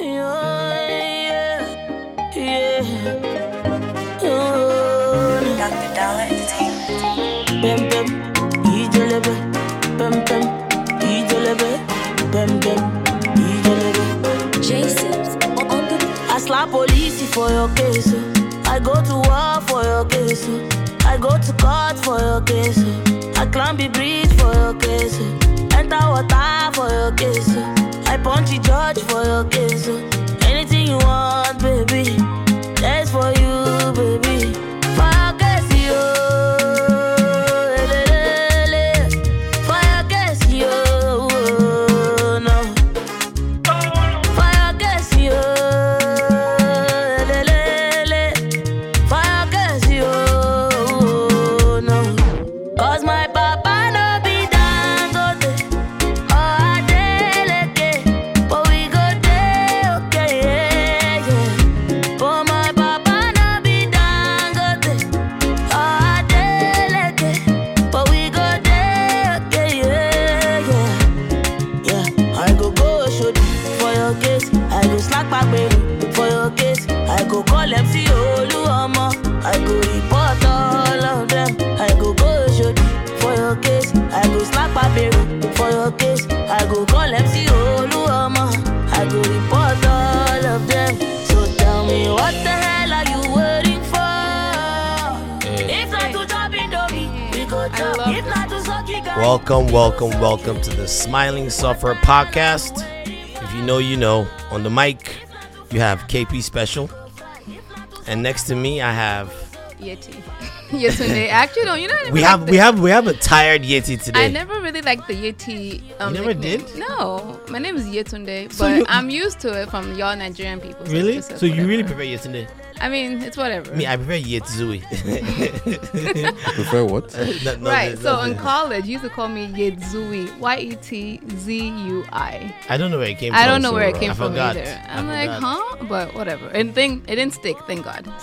Yeah, yeah, yeah. Dr. Dolor Entertainment. Bem bem, ijelebe. Bem bem, ijelebe. Bem bem, ijelebe. J-Sips on the I slap police for your case. I go to war for your case. I go to court for your case. I climb the bridge for your case. Enter water for your case. I punch the judge for your case. Anything you want, baby. That's for you, baby. Welcome, welcome, welcome to the Smiling Sufferer podcast. If you know, you know. On the mic, you have KP Special. And next to me, I have Yeti. Yetunde. Actually, no, you know. I we have the- we have we have a tired Yeti today. I never really liked the Yeti. Um, You never nickname. did? No, my name is Yetunde, So but you- I'm used to it from y'all Nigerian people. so really? it's So you really prefer Yetunde? I mean, it's whatever. Me, I prefer Yetzui. Prefer what? No, no, right. no, So no, in no. college, you used to call me Yedzui. Y e t z u i. I don't know where it came from. I don't know where it so came I from forgot. either. I I'm like, forgot. huh? But whatever. And thing, it didn't stick. Thank God.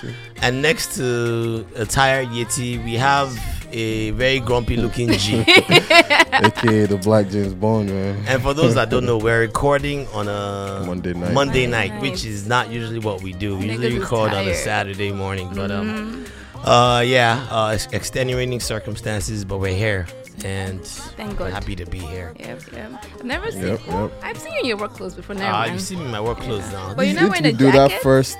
So, And next to a tired Yeti, we have a very grumpy looking G. AKA the Black James Bond, man. And for those that don't know, we're recording on a Monday night. Monday Monday night, night. which is not usually what we do. We usually is record on a. Saturday morning, but um, mm, uh, yeah, uh, extenuating circumstances, but we're here and thank God. happy to be here. Yep, yep. I've never seen. Yep, oh, yep. I've seen you in your work clothes before. Never Ah, mind. you see me in my work clothes now. But you're not Didn't wearing we a do that first?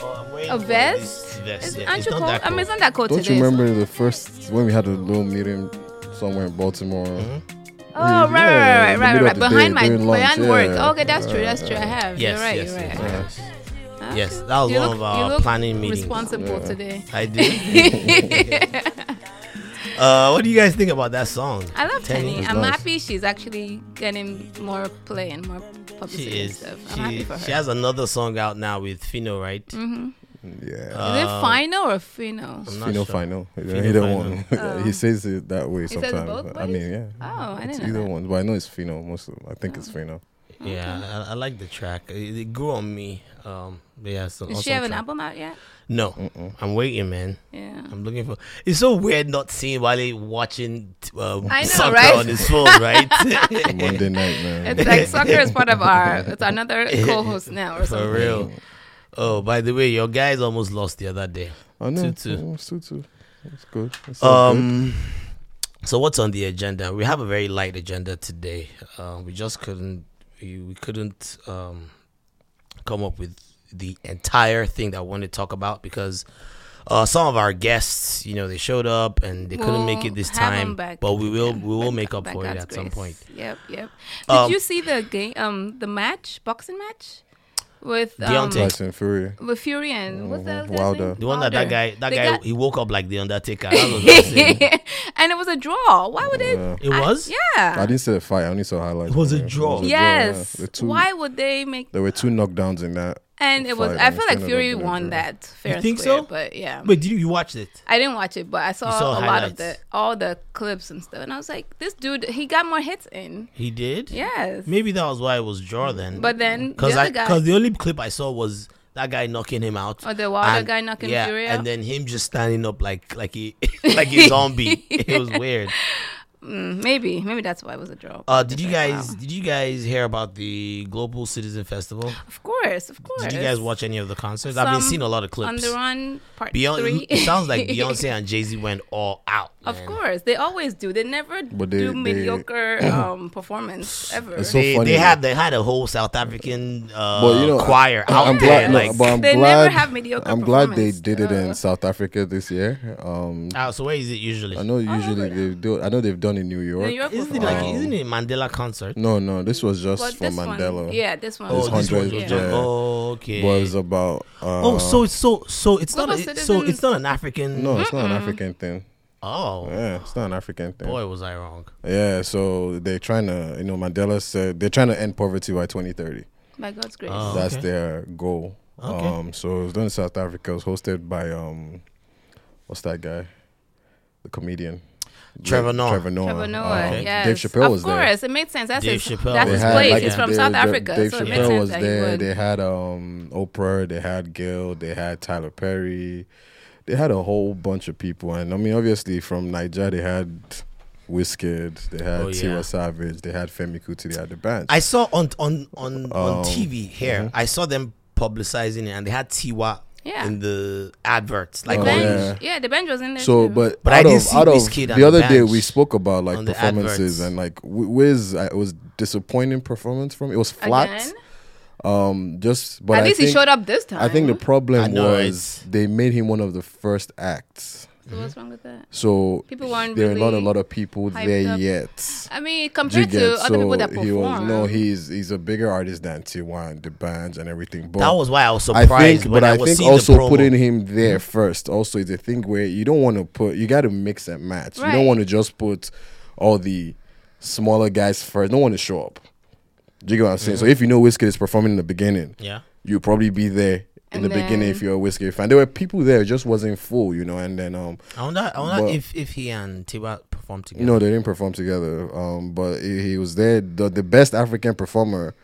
Oh, I'm A vest? Vest, It's, yeah. aren't It's you not cold? that I mean, it's not that cold Don't today. you so- remember the first when we had a little meeting somewhere in Baltimore? Mhm. Oh, right, right, right, right, in the right, middle right. of the Behind day my during lunch, behind work. yeah. Okay, that's true. That's true. I have. Yes, You're right. yes, you're yes, right. yes. Huh? Yes, that was You one look- of you our look planning meetings. Responsible Yeah. today. I did. uh, what do you guys think about that song? I love Teni? Teni. I'm nice. happy she's actually getting more play and more publicity She and is. stuff. I'm happy She, for her. she has another song out now with Fino, right? hmm Yeah. Is it final or Fino? I'm Fino sure. Final. Fino Either Final. one. Oh. he says it that way says sometimes. I mean, yeah. Oh, I It's didn't either know. that. one, but I know it's Fino. Most of, I think it's Fino. Yeah, I, I like the track. It, it grew on me. Um, but yeah, so Does she have an album out yet? No, Mm-mm. I'm waiting, man. Yeah. I'm looking for. It's so weird not seeing Wale watching um, I know, soccer right? on his phone, right? Monday night, man. It's like soccer is part of our. It's another co-host now or For something. real. Oh, by the way, your guys almost lost the other day. I know. Two-two. Oh, it's two two. It's good. It's all good. Um, so what's on the agenda? We have a very light agenda today. Uh, we just couldn't. We, we couldn't um, come up with the entire thing that I wanted to talk about because uh, some of our guests, you know, they showed up and they couldn't make it this time. back. But we will. We will make up by for it God's at some point. Yep, yep. Did Um, you see the game? Um, the match, boxing match, with um, Deontay. Tyson Fury. with Fury and what's that? Wilder. The one that that guy, that They guy, got- he woke up like the Undertaker. That was what I'm saying. and it was a draw. Why would they? Yeah. It was. Yeah. I didn't see the fight. I only saw highlights. It was from a it. draw. yeah. yes. The two, Why would they make? There were two knockdowns in that. And it was. I and feel like Fury won that fair and think square, so? But yeah. Wait, did you, you watched it? I didn't watch it, but I saw, saw a lot of the all the clips and stuff, and I was like, "This dude, he got more hits in." He did. Yes, Maybe that was why it was draw then. but then because other I guy, because the only clip I saw was that guy knocking him out. or the Wilder and- guy knocking yeah, Fury out. and then him just standing up like like he like a zombie. it was weird. Mm, maybe, maybe that's why it was a draw. Uh, did you like, guys wow. did you guys hear about the Global Citizen Festival? Of course, of course. Did you guys watch any of the concerts? I've been seeing a lot of On clips. the Run Part Beyonce, Three? it sounds like Beyonce and Jay Z went all out. Of course, they always do. They never But they- do they- mediocre um, performance ever. It's so They, funny. they had they had a whole South African uh, But you know, choir I- out I'm there. glad. no, like, but I'm They never have mediocre I'm glad they did it Uh. in South Africa this year. Um, ah, so where is it usually? I know usually they do. I know they've done in New York. New York Isn't it like Um, isn't it Mandela concert? No, no, this was just But for this one- Mandela. yeah, this one. Oh, It's this one hundreds was of just- yeah. oh, okay. Was about. Uh, oh, so it's so so it's not a, so it's not an African. no, it's not an African thing. Oh, Yeah, it's not an African thing. boy, was I wrong. Yeah, so they're trying to, you know, Mandela said they're trying to end poverty by 2030. By God's grace. Oh. That's okay. their goal. Okay. Um, so it was done in South Africa. It was hosted by um, what's that guy? The comedian. Trevor Noah. Trevor Noah. Trevor Noah, Um, yes. Dave Chappelle of was there. course, it made sense. That's Dave his, Chappelle that's was his there. place. like, He's from Dave- South Dave- Africa, Dave so it makes Chappelle sense was that there. They had um Oprah. They had Gil. They had Tyler Perry. They had a whole bunch of people, and I mean, obviously from Nigeria they had Wizkid. They had Oh, yeah. Tiwa Savage. They had Femi Kuti. They had the band. I saw on on on on Um, TV here. mhm. I saw them publicizing it, and they had Tiwa Yeah. in the adverts. Like the Oh, on- yeah. yeah. the bench was in there. So, too. but But I out didn't of, see out of Wizkid on the other day, bench we spoke about like on the performances adverts. and like Wi- Wiz. I- It was disappointing performance from. It was flat. Again? Um, just but At I least think, he showed up this time. I think the I problem know, was they made him one of the first acts. So what's wrong with that? So People weren't there are not a lot of people there up. yet. I mean, Do you compared get? to other so people that perform, he was no, he's he's a bigger artist than Tiwa and the bands and everything. But that was why I was I surprised think, when but I, I, was think also the promo. putting him mm-hmm. there first also is a thing where you don't want to put you got to mix and match. You don't want to just put all the smaller guys first. No one to show up. Do you get what I'm saying? So mm-hmm. if you know Whiskey is performing in the beginning, yeah. you'll probably be there in And the beginning if you're a Whiskey fan. There were people there, it just wasn't full, you know. And then um, I wonder, I wonder But- if if he and Tiwa performed together. no, they didn't perform together. Um, but he, he was there. The, the best African performer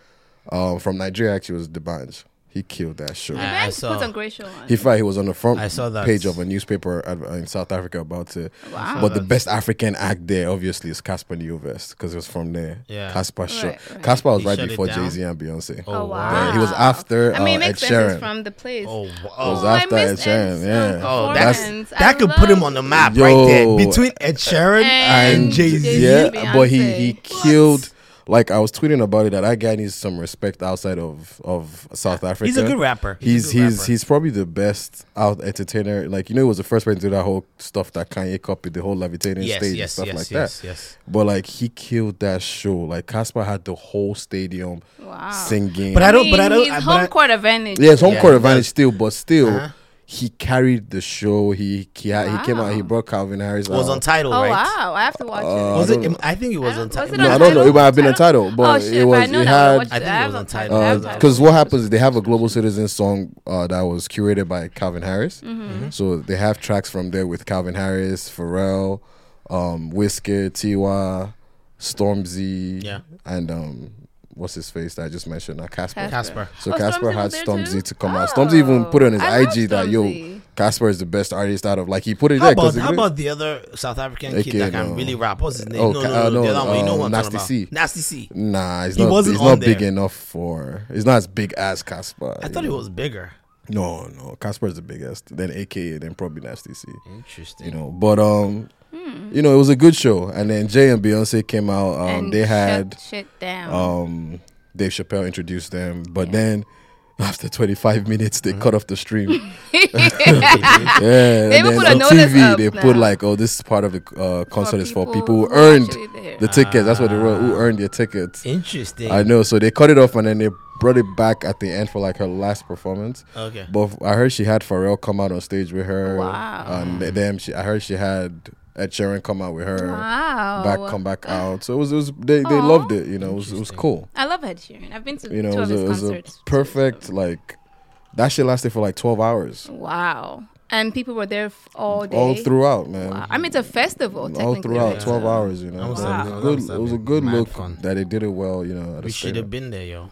um, from Nigeria actually was the D'banj. He killed that show. the I- I saw- puts on great show on. He fact he was on the front I saw that. page of a newspaper ad- in South Africa about it. Wow. But the best African act there, obviously, is Cassper Nyovest because it was from there. Yeah. Cassper. Right, right. Cassper was He right before? Jay Z and Beyonce. Oh, Oh wow. wow! Yeah, he was after, I mean, it uh, makes Ed sense. From the place. Oh, It was wow. Oh, I after Ed missed Sheeran. Ed's, Yeah. Oh, That's- that could put him on the map right there between Ed Sheeran And and Jay Z. Jay-Z. yeah, but he he killed. Like I was tweeting about it, that that guy needs some respect outside of of South Africa. He's a good rapper. He's a good he's rapper. he's probably the best out entertainer. Like you know, he was the first person to do that whole stuff that Kanye copied, the whole levitating yes, stage yes, and stuff yes, like yes, that. yes. But like he killed that show. Like Cassper had the whole stadium Wow. singing. But I don't- but I don't- He's I- home I- court advantage. yeah, it's home Yeah, court advantage still, but still Uh-huh. He carried the show. He he, had, he came out. He brought Calvin Harris. was out. on Tidal, Oh right? wow! I have to watch Uh, it. Was I it? I think it was I on Tidal. No, I don't know. Tidal? It might have been a title, oh but shit! it but was. I know it I had watched I think I it was on a- Tidal. I have Uh, Tidal. because what happens is they have a global citizen song uh, that was curated by Calvin Harris. Mm-hmm. So they have tracks from there with Calvin Harris, Pharrell, um, Whisker, Tiwa, Stormzy, Yeah. and um, what's his face that I just mentioned, uh, Cassper. Cassper. So Oh, Cassper Stormzy had was there Stormzy too? to come out. Stormzy even put on his Oh, I IG that yo, Stormzy. Cassper is the best artist out of like he put it How there about because how about the other South African Okay, kid that can really rap? What's his name? Oh, no, ca- no, uh, no, no, the other one. You know what I'm Nasty talking about. C. Nasty C. nah, he's He not. wasn't He's not on big there. enough for. He's not as big as Cassper. I you thought he was bigger. No, no, Cassper is the biggest. Then AKA, then probably Nasty C. Interesting. You know, but um, you know, it was a good show. And then Jay and Beyonce came out. Um, And they had shit down. um, Dave Chappelle introduced them, but then. After 25 minutes, they Mm-hmm. cut off the stream. yeah, They and then put on notice TV, up they now. put like, "Oh, this is part of the uh, concert is for people who who earned the tickets." That's what they wrote. Who earned their tickets? Interesting. I know. So they cut it off and then they brought it back at the end for like her last performance. Okay. But I heard she had Pharrell come out on stage with her. Wow. And th- then she, I heard she had Ed Sheeran come out with her. Wow. Back, come back out. So it was, it was they, they Aw. loved it. You know, it was, it was cool. I love Ed Sheeran. I've been to You know, two it of was, his a, it was a perfect like. That shit lasted for like twelve hours, Wow. And people were there all day. all throughout, man. Wow. I mean, it's a festival. all technically, throughout, right? twelve hours. You know, That it was, a good. It was a good look fun. that they did it well. You know, at we should have been there, yo.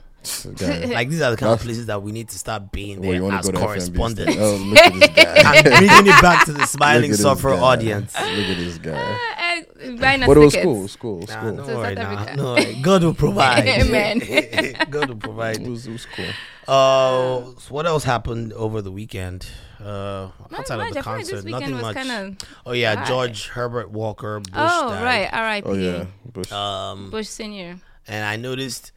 Guy. Like these are the kind of places that we need to start being Well, you there want as to go to FNB correspondents. instead. Oh, look at this guy. and bringing it back to the smiling at sufferer audience. Look at this guy. And buying But it was tickets. cool. It was cool. Nah, cool. don't To worry, nah, no worry. God will provide. Amen. God will It provide. was, it was cool. Uh, so what else happened over the weekend? Uh, outside much. of the I feel like concert, this nothing much. kind of. oh yeah, dry. George Herbert Walker Bush Oh died. right, R.I.P. Oh yeah, Bush. Um, Bush Senior. and I noticed.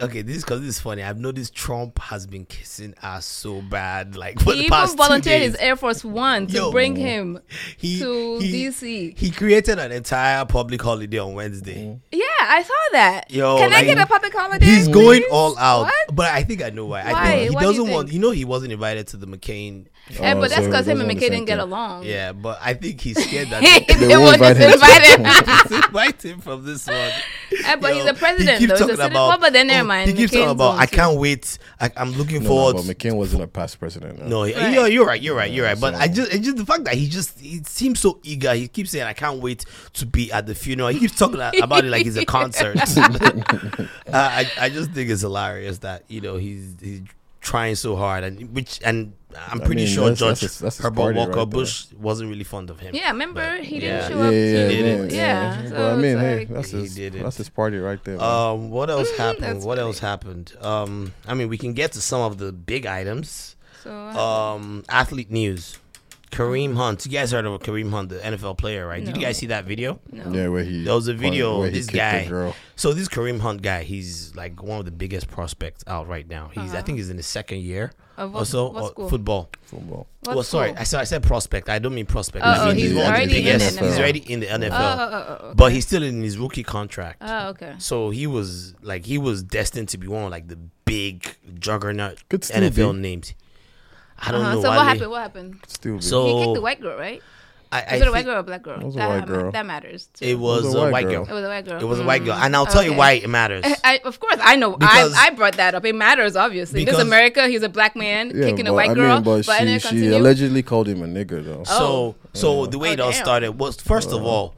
Okay, this because this is funny. I've noticed Trump has been kissing ass so bad, like for He the even past two volunteered days. his Air Force One to Yo. bring him He- to he- DC. He created an entire public holiday on Wednesday. Mm-hmm. Yeah, I saw that. Yo, Can I get a public holiday? He's please? going all out, What? but I think I know why. I Why? think he Why do you doesn't want. think? You know, he wasn't invited to the McCain. Oh, but that's because it him and wasn't the McCain same didn't get along. Yeah, but I think he's scared that they, They won't won't invite him. invite him. invite him from this one. Eh, but Yo, he's a president, he keeps He's a talking about- but then never mind. He keeps talking about. I can't wait. I, I'm looking No, forward. but McCain wasn't a past president. No. No, you're, you're right. You're right. You're right. But I just, it's just the fact that he just, he seems so eager. He keeps saying, "I can't wait to be at the funeral." He keeps talking about it like he's a concert. uh, I, I just think it's hilarious that you know he's he's trying so hard, and which, and I'm I pretty mean, sure that's- George that's his- that's his Herbert party Walker right there. Bush wasn't really fond of him. Yeah, remember But, he didn't show up. yeah, to, yeah, did yeah, it. yeah. yeah. So But I mean, it's hey, like- that's He his, did it. that's his party right there. man. Um, what else happened? That's What else happened? Um, I mean, we can get to some of the big items. So Um, athlete news. Kareem Hunt. You guys heard of Kareem Hunt, the NFL player, right? Did you guys see that video? no. yeah, where he There was a video where of he this guy. the girl. So this Kareem Hunt guy, he's like one of the biggest prospects out right now. He's I think he's in his second year. Of what- also, what uh, school? football. Football. What well, sorry. I said I said prospect. I don't mean prospect. Oh, I oh, mean he's one of the already in the. NFL. He's already in the NFL, Oh, oh, oh, oh, but he's still in his rookie contract. Oh, okay. So he was like he was destined to be one of like the big juggernaut NFL be. names. I don't Uh-huh. know. So Wale. what happened? What happened? Still be. So- he kicked the white girl, right? I, I Is it a white girl or a black girl? It was a that, white girl. That matters. Too. It was, a white girl. It was a white girl. It was a white girl, Mm. and I'll tell you why it matters. I, of course, I know. I, I brought that up. It matters, obviously. This Because- is America. He's a black man yeah, kicking but, a white I girl. mean, but, but she, she allegedly called him a nigger though. So, Oh. so the way it Oh, all damn. started was first of all,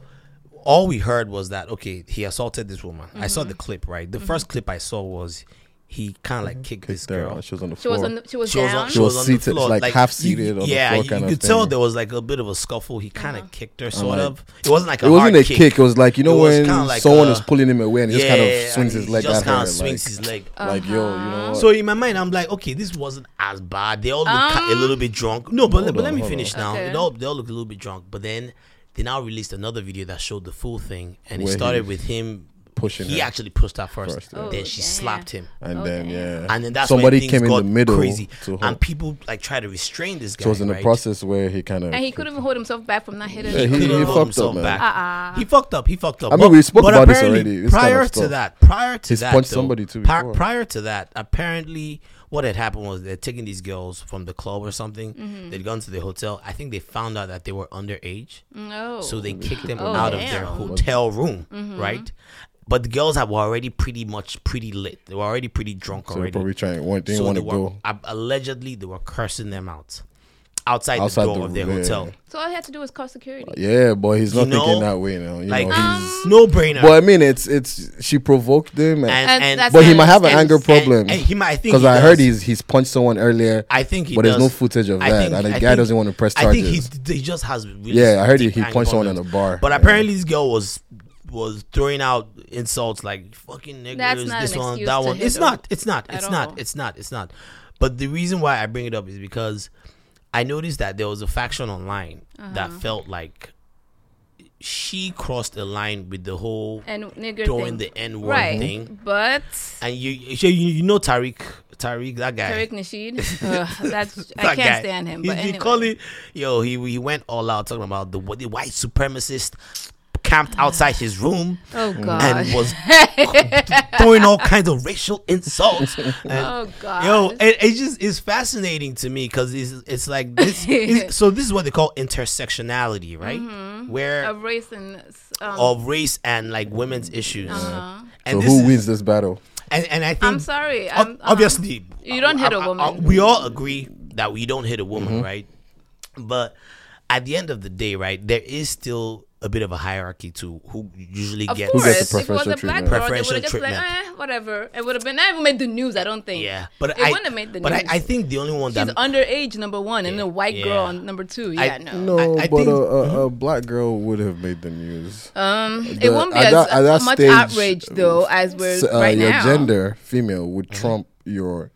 all we heard was that okay, he assaulted this woman. I Mm-hmm. saw the clip. Right, the first clip I saw was he kind of like kicked this Kicked her. girl. She was on the floor. she floor. was on. The, she was She was down. on, She was on seated, the floor, like half you- seated on the yeah, floor you kind of could tell there was like a bit of a scuffle. He kind of Uh-huh. kicked her, sort like- of. It wasn't like a it wasn't hard a kick. It was like you know when like someone a- is pulling him away and he just kind of swings his leg just at her. kind of swings like, his leg. like yo, you know what? So in my mind, I'm like, okay, this wasn't as bad. They all look ki- a Um, little bit drunk. No, but, but let me finish now. Okay. They all they all look a little bit drunk. But then they now released another video that showed the full thing, and it started with him pushing He her. actually pushed her first. First, yeah. Oh, then she damn. slapped him. and Oh, then damn. yeah, And then that's somebody when things came in the middle crazy, to and people like try to restrain this guy. So it was in the process where he kind of and he couldn't even hold himself back from not hitting. Yeah, her. he- he hold fucked himself up, man. back. Uh-uh. He fucked up. He fucked up. I mean, we spoke but about this apparently, already, this kind prior of to that, prior to He's that, punched though, somebody too pri- before. prior to that, apparently, what had happened was they're taking these girls from the club or something. Mm-hmm. They'd gone to the hotel. I think they found out that they were underage, No. so they kicked them Oh, out of their hotel room, Mm-hmm. right? But the girls have- were already pretty much pretty lit. They were already pretty drunk already. so they already. probably trying want didn't So want to go ab- allegedly they were cursing them out outside, outside the door the- of their yeah. hotel. so all he had to do was call security. Uh, yeah, boy, he's You not thinking that way now. You Like know, um, he's, it's no brainer. but I mean, it's it's she provoked him, and, and, And and but he might have an anger problem and he might I think because he I heard he's he's punched someone earlier, I think he but there's no footage of I that, think- and the I guy think- doesn't want to press I charges. think he he just has really yeah, I heard he, deep he punched someone in problems. the bar, But Yeah. apparently this girl was was throwing out insults like fucking niggers, That's not this one, that one. It's not. It's not. at It's not. It's not. It's not. But the reason why I bring it up is because I noticed that there was a faction online that Uh-huh. felt like she crossed a line with the whole and throwing thing. the N word right. thing. But And you, you, you know Tariq, Tariq, that guy. Tariq Nasheed, Ugh, that's I can't guy. stand him. He, But he anyway. call it, yo, he he went all out talking about the, the white supremacist camped outside his room oh god. and was throwing all kinds of racial insults. And, oh god. Yo, it, it just is fascinating to me because it's, it's like this. is- so this is what they call intersectionality, right? Where of race and um, of race and like women's issues. uh-huh. And so this who is- wins this battle? And, and I think I'm sorry. I'm, um, obviously you don't hit a I- I- woman. I- we all agree that we don't hit a woman, Mm-hmm. right? But at the end of the day, right, there is a bit of a hierarchy to who usually of gets, who gets the preferential if it was a black treatment. Girl, they would have just treatment. like, eh, whatever. It would have been not even made the news. I don't think. Yeah, but it I wouldn't have made the but news. But I, I, think the only one that's underage number one yeah. and a white yeah. girl number two. Yeah, I, no, no, I, I but think, a, a, mm-hmm. a, black girl would have made the news. Um, the, it won't be as that, much stage, outrage though as we're uh, right your now. Your gender, female, would mm-hmm. trump mm-hmm. your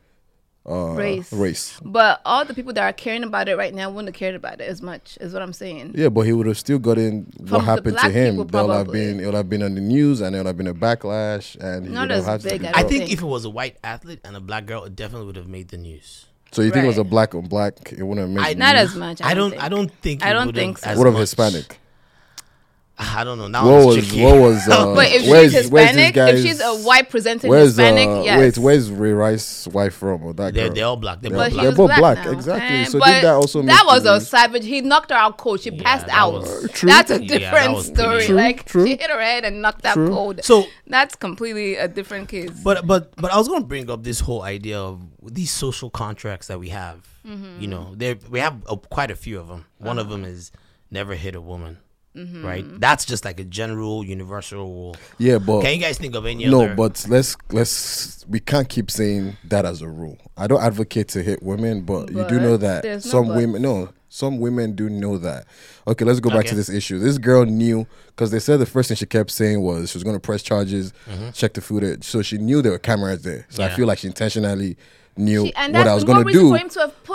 uh, race. Race. But all the people that are caring about it right now wouldn't have cared about it as much. Is what I'm saying. Yeah, but he would have still gotten From what happened to him. People, They'll have been. It would have been on the news, and it would have been a backlash, and he not as have big. I think if it was a white athlete and a black girl, it definitely would have made the news. So you right. think it was a black on black? It wouldn't have made. I, not as much. I, I don't. Think. I don't think. I don't think. So. What of Hispanic? I don't know. Now where was, tricky. Was, uh, but if she's Hispanic, if she's a white presenting where's, uh, Hispanic, uh, yes. Wait, where's Ray Rice's wife from? Or that they're, girl? they're all black. They're, they're, black. they're both black. Exactly. And so that also that was a savage. He knocked her out cold. She yeah, passed that out. Was, that's a different yeah, that story. True, like true. she hit her head and knocked out cold. So that's completely a different case. But but but I was going to bring up this whole idea of these social contracts that we have. Mm-hmm. You know, there we have quite a few of them. One of them is never hit a woman. Mm-hmm. Right, that's just like a general universal rule. Yeah, but can you guys think of any? No, other? but let's let's we can't keep saying that as a rule. I don't advocate to hit women, but, but you do know that some no women no some women do know that okay, let's go back to this issue. This girl knew because they said the first thing she kept saying was she was going to press charges, mm-hmm. check the footage. So she knew there were cameras there. So yeah. I feel like she intentionally knew she, what I was going to do.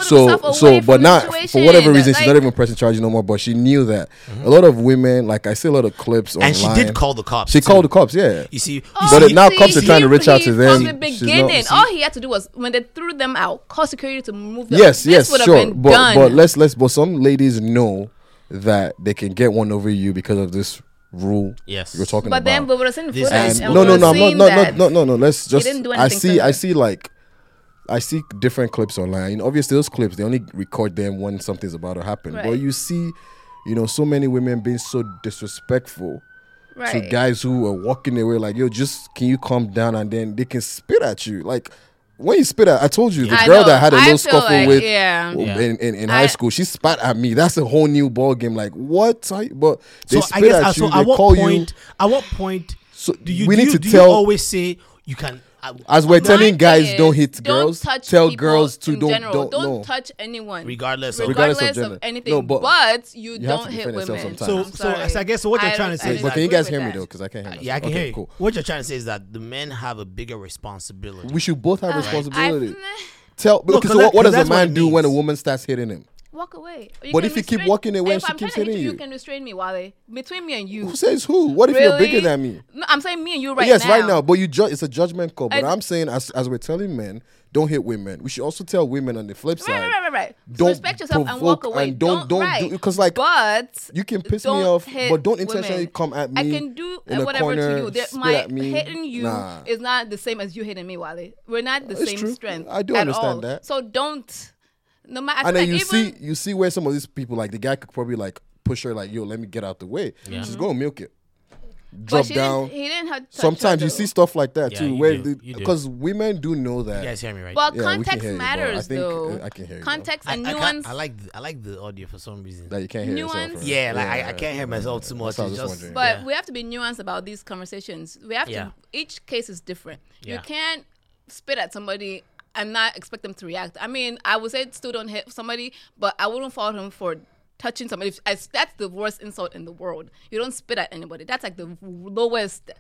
so, so, but not for whatever reason, like, she's not even pressing charges no more. But she knew that mm-hmm. a lot of women, like I see a lot of clips, online, and she did call the cops. She too. called the cops, yeah. You see, oh, but see, now see, cops are trying to reach out to them. From the beginning, not, all he had to do was when they threw them out, call security to move. Them. Yes, yes, sure. But, but let's let's but some ladies know that they can get one over you because of this rule yes you're talking but about. then we were seeing footage and, and no no no I'm no no no no let's just I see I see like I see different clips online. Obviously those clips they only record them when something's about to happen. Right. But you see, you know, so many women being so disrespectful right. to guys who are walking away like, yo, just can you calm down and then they can spit at you. Like when you spit at, I told you the I girl know. that I had a I little scuffle like, with yeah. in, in, in high school, she spat at me. That's a whole new ball game. Like what? Are you, but they so spit I guess, at uh, you. They call point, you. At what point? So do you, we do need you, to do tell. You always say you can as we're telling guys, is, don't hit girls. Don't tell girls to don't general. don't, don't no. touch anyone, regardless of regardless, of, of anything. No, but, but you, you don't hit women. So, so, so I guess what you're I, trying to say. I, is but can you guys hear me though? Because I can't hear. Uh, yeah, I can okay, hear. You. Cool. What you're trying to say is that the men have a bigger responsibility. We should both have uh, responsibility. I, tell because what, what does a man do when a woman starts hitting him? walk away. You what if you keep walking away and she I'm keeps hitting you? You can restrain me, Wale. Between me and you. Who says who? What if really? you're bigger than me? No, I'm saying me and you right yes, now. Yes, right now. But you ju- it's a judgment call. But I, am saying as as we're telling men, don't hit women. We should also tell women on the flip side. Right, right, right, right. Don't respect yourself and walk away. And don't don't because right. do, like but you can piss me off, but don't intentionally women. come at me. I can do uh, whatever corner, to you. There, my hitting you nah. is not the same as you hitting me, Wale. We're not the it's same true. strength. I do understand all. that. So don't no matter. And then like you see, you see where some of these people, like the guy, could probably like push her, like, "Yo, let me get out the way." Yeah. She's gonna milk it. Drop down. Didn't, he didn't have. Sometimes you see stuff like that yeah, too, where because women do know that. You guys hear me right? Well, yeah, context matters, I think, uh, though. I can hear you. Context and I, nuance. I, I, like the, I like the audio for some reason. That you can't hear nuance. Yourself, right? Yeah, like I, I, can't hear myself too much. Just, but we have to be nuanced about these conversations. We have to. Each case is different. You can't spit at somebody and not expect them to react. I mean, I would say still don't hit somebody, but I wouldn't fault him for touching somebody. If, that's the worst insult in the world. You don't spit at anybody. That's like the lowest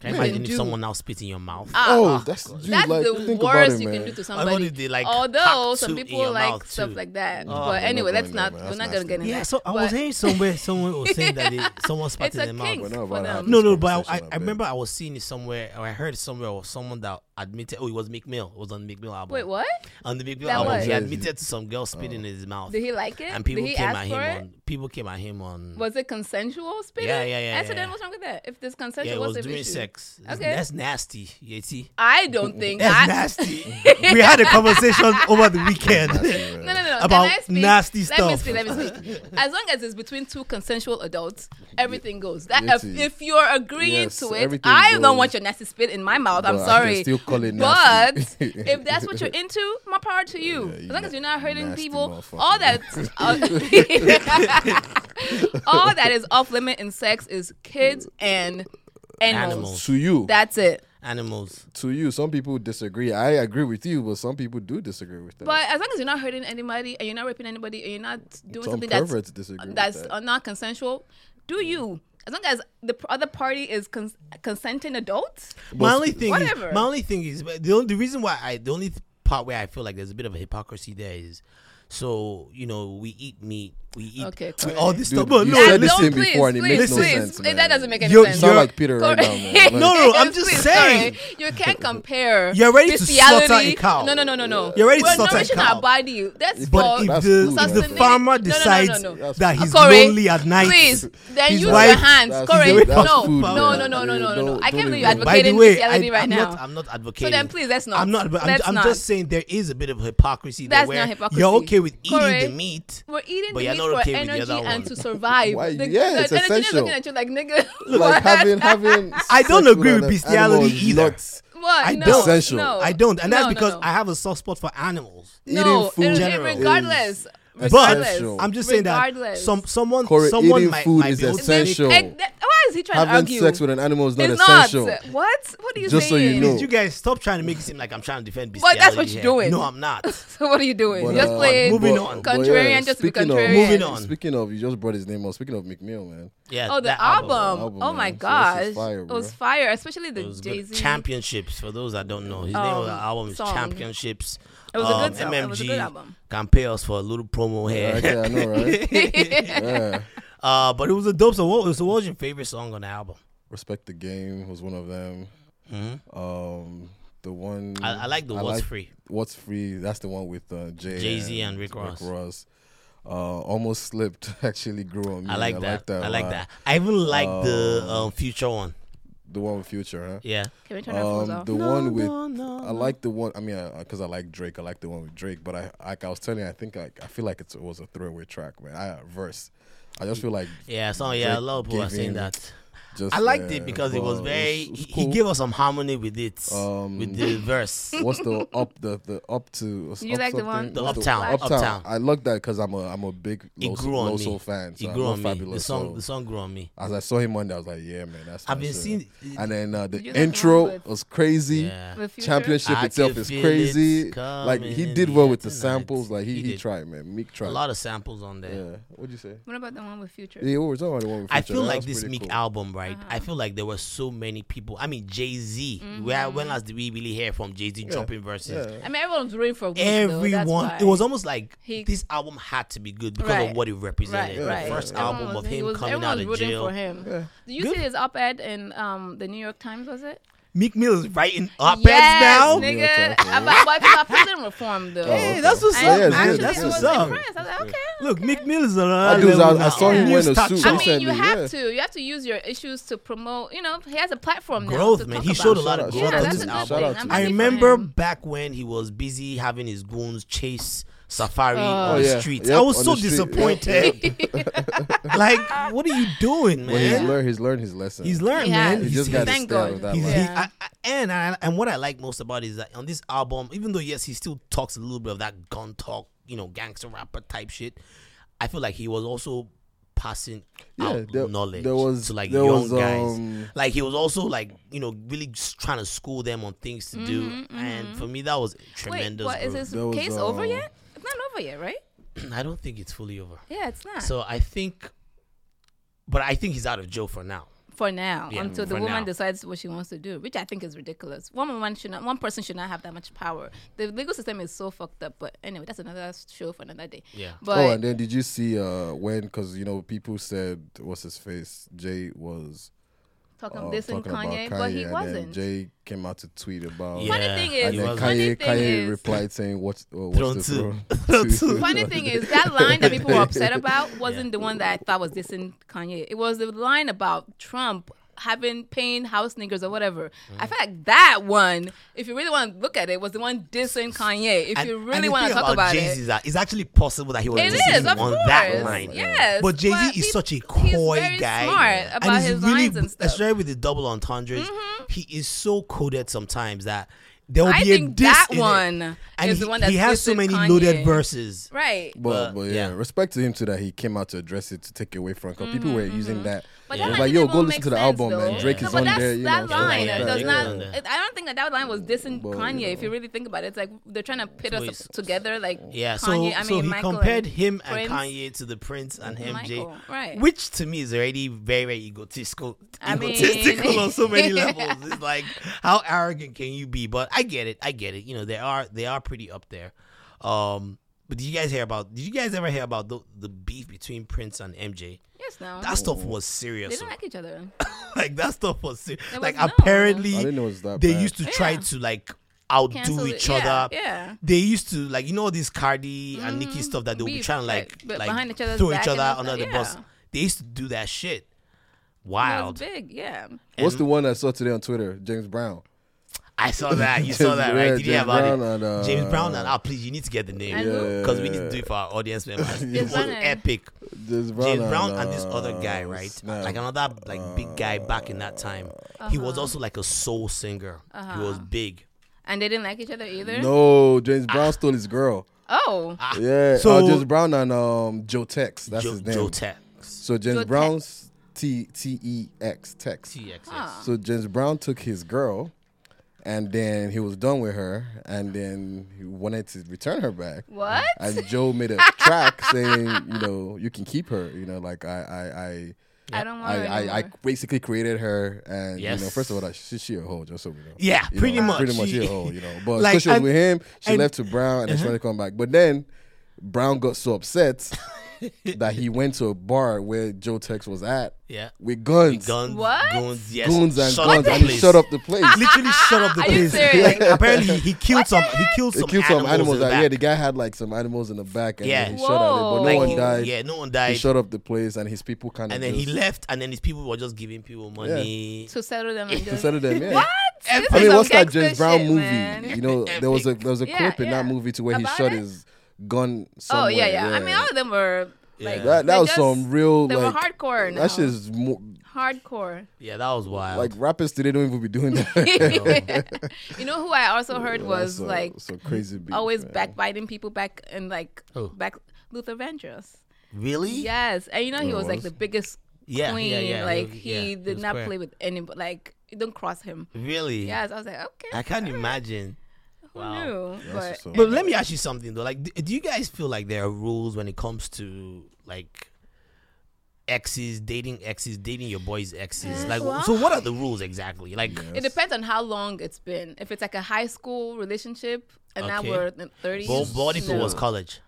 can you imagine if someone now spit in your mouth? Ah, oh, ah, that's, dude, that's like, the worst it, you can do to somebody. They, like, Although some people like stuff too. like that, oh, but anyway, that's not. We're not gonna get into that. Yeah, so I was hearing somewhere someone was saying that they, someone spat in their mouth. No, no, but I, I, remember I was seeing it somewhere, or I heard somewhere, or someone that admitted. Oh, it was Meek Mill. It was on the Meek Mill album. Wait, what? On the Meek Mill album, he admitted to some girl spitting in his mouth. Did he like it? And people came at him people came at him on. Was it consensual spitting? Yeah, yeah, yeah. And so yeah, then yeah. what's wrong with that? If this consensual, yeah, it was during issue? sex. Okay, that's nasty. You see, I don't think that's I... nasty. we had a conversation over the weekend. no, no, no. About nasty stuff. Let me speak. Let me speak. As long as it's between two consensual adults, everything goes. That if, if you're agreeing yes, to it, I goes. don't want your nasty spit in my mouth. But I'm sorry. still call it nasty. But if that's what you're into, my power to you. as long as you're not hurting people, all that. Uh, is off limit in sex is kids and animals. Animals. To you, That's it. Animals. to you, some people disagree. I agree with you, but some people do disagree with that. But as long as you're not hurting anybody and you're not raping anybody and you're not doing Some something that's disagree that's that. uh, not consensual, do you? As long as the other party is cons- consenting adults, my only thing Whatever. is my only thing is the only the reason why I the only part where I feel like there's a bit of a hypocrisy there is so you know we eat meat we eat Okay, we, all this Dude, stuff but you no said And this don't thing please, before and it please, makes no sense, man. That doesn't make any You're- sense. you're- like Peter right now, man. No, no, I'm just please, saying. Corey. You can't compare. You're ready to slaughter a cow. No, no, no, no, no. You're ready to We're slaughter a nourishing cow. our body. That's but for if That's the, food, if the farmer No, no, no, no, decides no, no. that he's Corey, lonely at night Please, then use your hands. That's- Corey, no, no, no, no, no, no, no, no. I can't believe you're even- by the advocating way bestiality right now. I'm not advocating So then please, let's not. I'm not but I'm, I'm just saying there is a bit of hypocrisy there That's not hypocrisy. you're okay with eating the meat We're eating the meat not for okay with energy other and to survive. Why- The, yeah, the it's energy is essential. looking at you like nigga. like having having. I don't agree with bestiality either. What? I no, don't. Essential. No, I don't and that's No, no, because no. I have a soft spot for animals Eating no, food it- it- regardless. is regardless. essential. I'm just saying that some someone Corey, someone eating might, food might is be essential. make- that- why is he trying to Having argue? sex with an animal is not it's essential. not. What? What are you Just so you know. Please, you guys stop trying to make it seem like I'm trying to defend But bestiality. that's what you're doing. No, I'm not. So what are you doing? But, just uh, playing moving but- on. but contrarian yeah, just to be speaking of- contrarian. Moving on. Speaking of, you just brought his name up. Speaking of Meek Mill, man. Yeah. Oh, the that album. album, Oh man. my So this gosh. is fire, it was fire, especially the Jay Z Championships. For those that don't know, his name of the Um, album is song. Championships. It was a Um, good song. It was a good MMG album. Can pay us for a little promo here. Right, yeah, I know, right? yeah. Uh, but it was a dope song. What was, what was your favorite song on the album? Respect the game was one of them. Mhm. Um, the one I, I like the What's Free. What's free? That's the one with uh, Jay Jay-Z and Rick Ross. Uh, almost slipped. Actually grew on me. I like that. I a like that. I even like the Um, um, future one. The one with Future, huh? Yeah. Can we turn our phones Um, off? the one with no, no, I like the one. I mean, because I like Drake, I like the one with Drake. But I, like I was telling you, I think like I feel like it's, it was a throwaway track, man. I verse. I just feel like Yeah, so yeah, a lot of people are saying that. Just. I liked uh, it because it was very. it was- it was he, he gave us some harmony with it, Um, with the verse. What's the up the the up to? You up like the one- The What's Uptown, Uptown. Uptown. I love that because I'm a I'm a big It Low, grew on Low me. Soul fan. So It grew on me. Fabolous. The song, so the song grew on me. as I saw him one day, I was like, yeah, man, that's. I've been shit. seeing. And then uh, the Did you like the one intro with- was crazy. Yeah. Championship I itself is crazy. it Like he did well with the samples. Like he He he, tried, man. Meek tried. A lot of samples on there. Yeah. What'd you say? What about the one with Future? Yeah, what was talking about the one with Future? I feel like this Meek album, right? Uh-huh. I feel like there were so many people. I mean, Jay Z. Mm-hmm. Where when last did we really hear from Jay Z dropping verses? Yeah. I mean, everyone was rooting for Meek, though, that's Everyone, why. it was almost like He- this album had to be good because Right. of what it represented. right, The right. first Yeah. album Everyone of was- he him was- coming out of jail. for him. Yeah. Did you Good. see his op-ed in um, the New York Times? Was it? Meek Mill is writing op-eds yes, now. New nigga. Times, yeah. about, but about prison reform, though. Hey, oh, okay. that's what's Oh, up, yeah, it's That's That's what's good. I was up. I was like, okay. Look, Meek Mill is a I do- I- I saw him New wearing a suit I mean, recently, you have yeah. to. You have to use your issues to promote. You know, he has a platform now. growth, to man. talk He about. showed a lot of growth Yeah, on that's this a good Shout album. thing. out to I'm him. I happy for remember back when he was busy having his goons chase Safaree Oh. on Oh, the yeah. streets. Yep, I was so street. disappointed. like, what are you doing, Well, he's man? learned. He's learned his lesson. He's learned, He man. has. He He's- just got to Thank stay out God. of that He's, life. he, I, I, and I, and what I like most about it is that on this album, even though yes, he still talks a little bit of that gun talk, you know, gangster rapper type shit. I feel like he was also passing Yeah, out there- knowledge there was- to like there young was, guys. um, like he was also like you know really just trying to school them on things to do, Mm-hmm, and for me that was Wait, tremendous. what is growth. his There was, case over uh, yet? It's over yet, right? I don't think it's fully over. Yeah, it's not. So I think, but I think he's out of jail for now. for now, Yeah, until the woman now. decides what she wants to do, which I think is ridiculous. One woman should not, one person should not have that much power. The legal system is so fucked up. But anyway, that's another show for another day. Yeah. But oh, and then did you see uh when? Because you know people said what's his face? Jay was talking uh, this and talking Kanye, about Kanye, but he and wasn't. then Jay came out to tweet about. Yeah, Funny thing is- And then funny Kanye, thing Kanye is- replied saying, "What's uh, what's the two. throne?" Throne two. Funny thing is that line that people were upset about wasn't the one that I thought was dissing Kanye. It was the line about Trump having paying house niggas or whatever. I feel like that one, if you really want to look at it, was the one dissing Kanye. If And- you really want to talk about Jay-Z it. is that it's actually possible that he was It dissing is, of on course. that line. Yes, But Jay Z is he- such a he's coy very guy, smart about and he's his really, lines and stuff. Mm-hmm. especially with the double entendres. He is so coded sometimes that there will I be a think diss that in it. one and is he, the one that's he has so many Kanye. loaded verses. Right. But, But, but yeah, yeah. respect to him too that he came out to address it to take it away from because people were using that. But Yeah. It that was line like, yo, didn't go listen make to the sense, album, though. man. Drake no, is but on that's, there. You that know, line like that. does Yeah, not. on. It, I don't think that that line was dissing But, Kanye. you If you really think about it, it's like they're trying to pit So us he's- together. Like Yeah, Kanye. so I so mean, he Michael compared and him and Prince. Kanye to the Prince and MJ, Michael, right. which to me is already very very egotistical. I mean- egotistical on so many levels. It's like how arrogant can you be? But I get it, I get it. You know, they are they are pretty up there. Um, but did you guys hear about? Did you guys ever hear about the the beef between Prince and MJ? Yes, no. That stuff was serious. they serious. don't like each other. like that stuff was serious. There Like was no- apparently I didn't know it was that they bad. used to try Yeah. to like outdo Cancel it. each Yeah, other. yeah. They used to like you know this Cardi and Nicki mm, stuff that they would be. Beef, trying to like like, but like behind each other's throw back each and other stuff, under the bus. yeah. They used to do that shit. It was Wild. big, yeah. What's the one I saw today on Twitter? James Brown. I saw that. You saw that, right? Did you hear James about Brown it? and, uh, James Brown and ah, please, you need to get the name And who? because we need to do it for our audience members. it was epic. James Brown, James Brown and this uh, other guy, right? Snap. Like another like big guy back in that time. He was Uh-huh. also like a soul singer. He was big. And they didn't like each other either. No, James Brown stole his girl. Oh, Yeah, So- so James Brown and um Joe Tex. That's Joe, his name. Joe Tex. So James Joe Brown's T T E X Tex. TXS. So James Brown took his girl, and then he was done with her, and then he wanted to return her back. what? And Joe made a track saying, you know, you can keep her. You know, like I I don't I want I, her I, I basically created her, and you know, Yes. first of all, that she, she a hoe, just so we know. Yeah, You pretty know, much. pretty much she a hoe, you know. But Like, she was with him, she and- left to Brown, and then she uh-huh. wanted to come back. But then Brown got so upset that he went to a bar where Joe Tex was at Yeah. with guns, Guns. What? Guns. Yes. goons and Shut guns, and he shut up the place. Literally shut up the Are you place. serious? Like, apparently he killed some. He killed They some killed animals. some animals. in the That, yeah, the guy had like some animals in the back, and Yeah. then he shot at it, but no Like, one he- died. Yeah, no one died. He shut up the place, and his people kind of and then he left, and then his people were just giving people money. to settle them and to settle them. Yeah. what? I This I mean, what's that James Brown shit, movie? man. You know, there was a there was a Yeah, clip in yeah. that movie to where he About shot it? His gun. Oh Somewhere. yeah, yeah, I mean, all of them were like Yeah. that that was just- some real They like were hardcore. Now. that shit is mo- hardcore. Yeah, that was wild. like rappers today don't even be doing that. you know who I also heard was so, like so crazy. Beef, always man. backbiting people back and like Who? back Luther Vandross. really? Yes, and you know he Oh, was like the biggest Yeah, queen. yeah, yeah, Like he- he yeah, he did not square. play with anybody. Like don't cross him. Really? Yes, I was like, okay, I can't imagine. Who Wow. knew? That's But what's. But let me ask you something though. Like, d- do you guys feel like there are rules when it comes to like exes, dating exes, dating your boys' exes? Like, well- so what are the rules exactly? Like, it depends on how long it's been. If it's like a high school relationship and now we're in the thirties, well, what if it was college?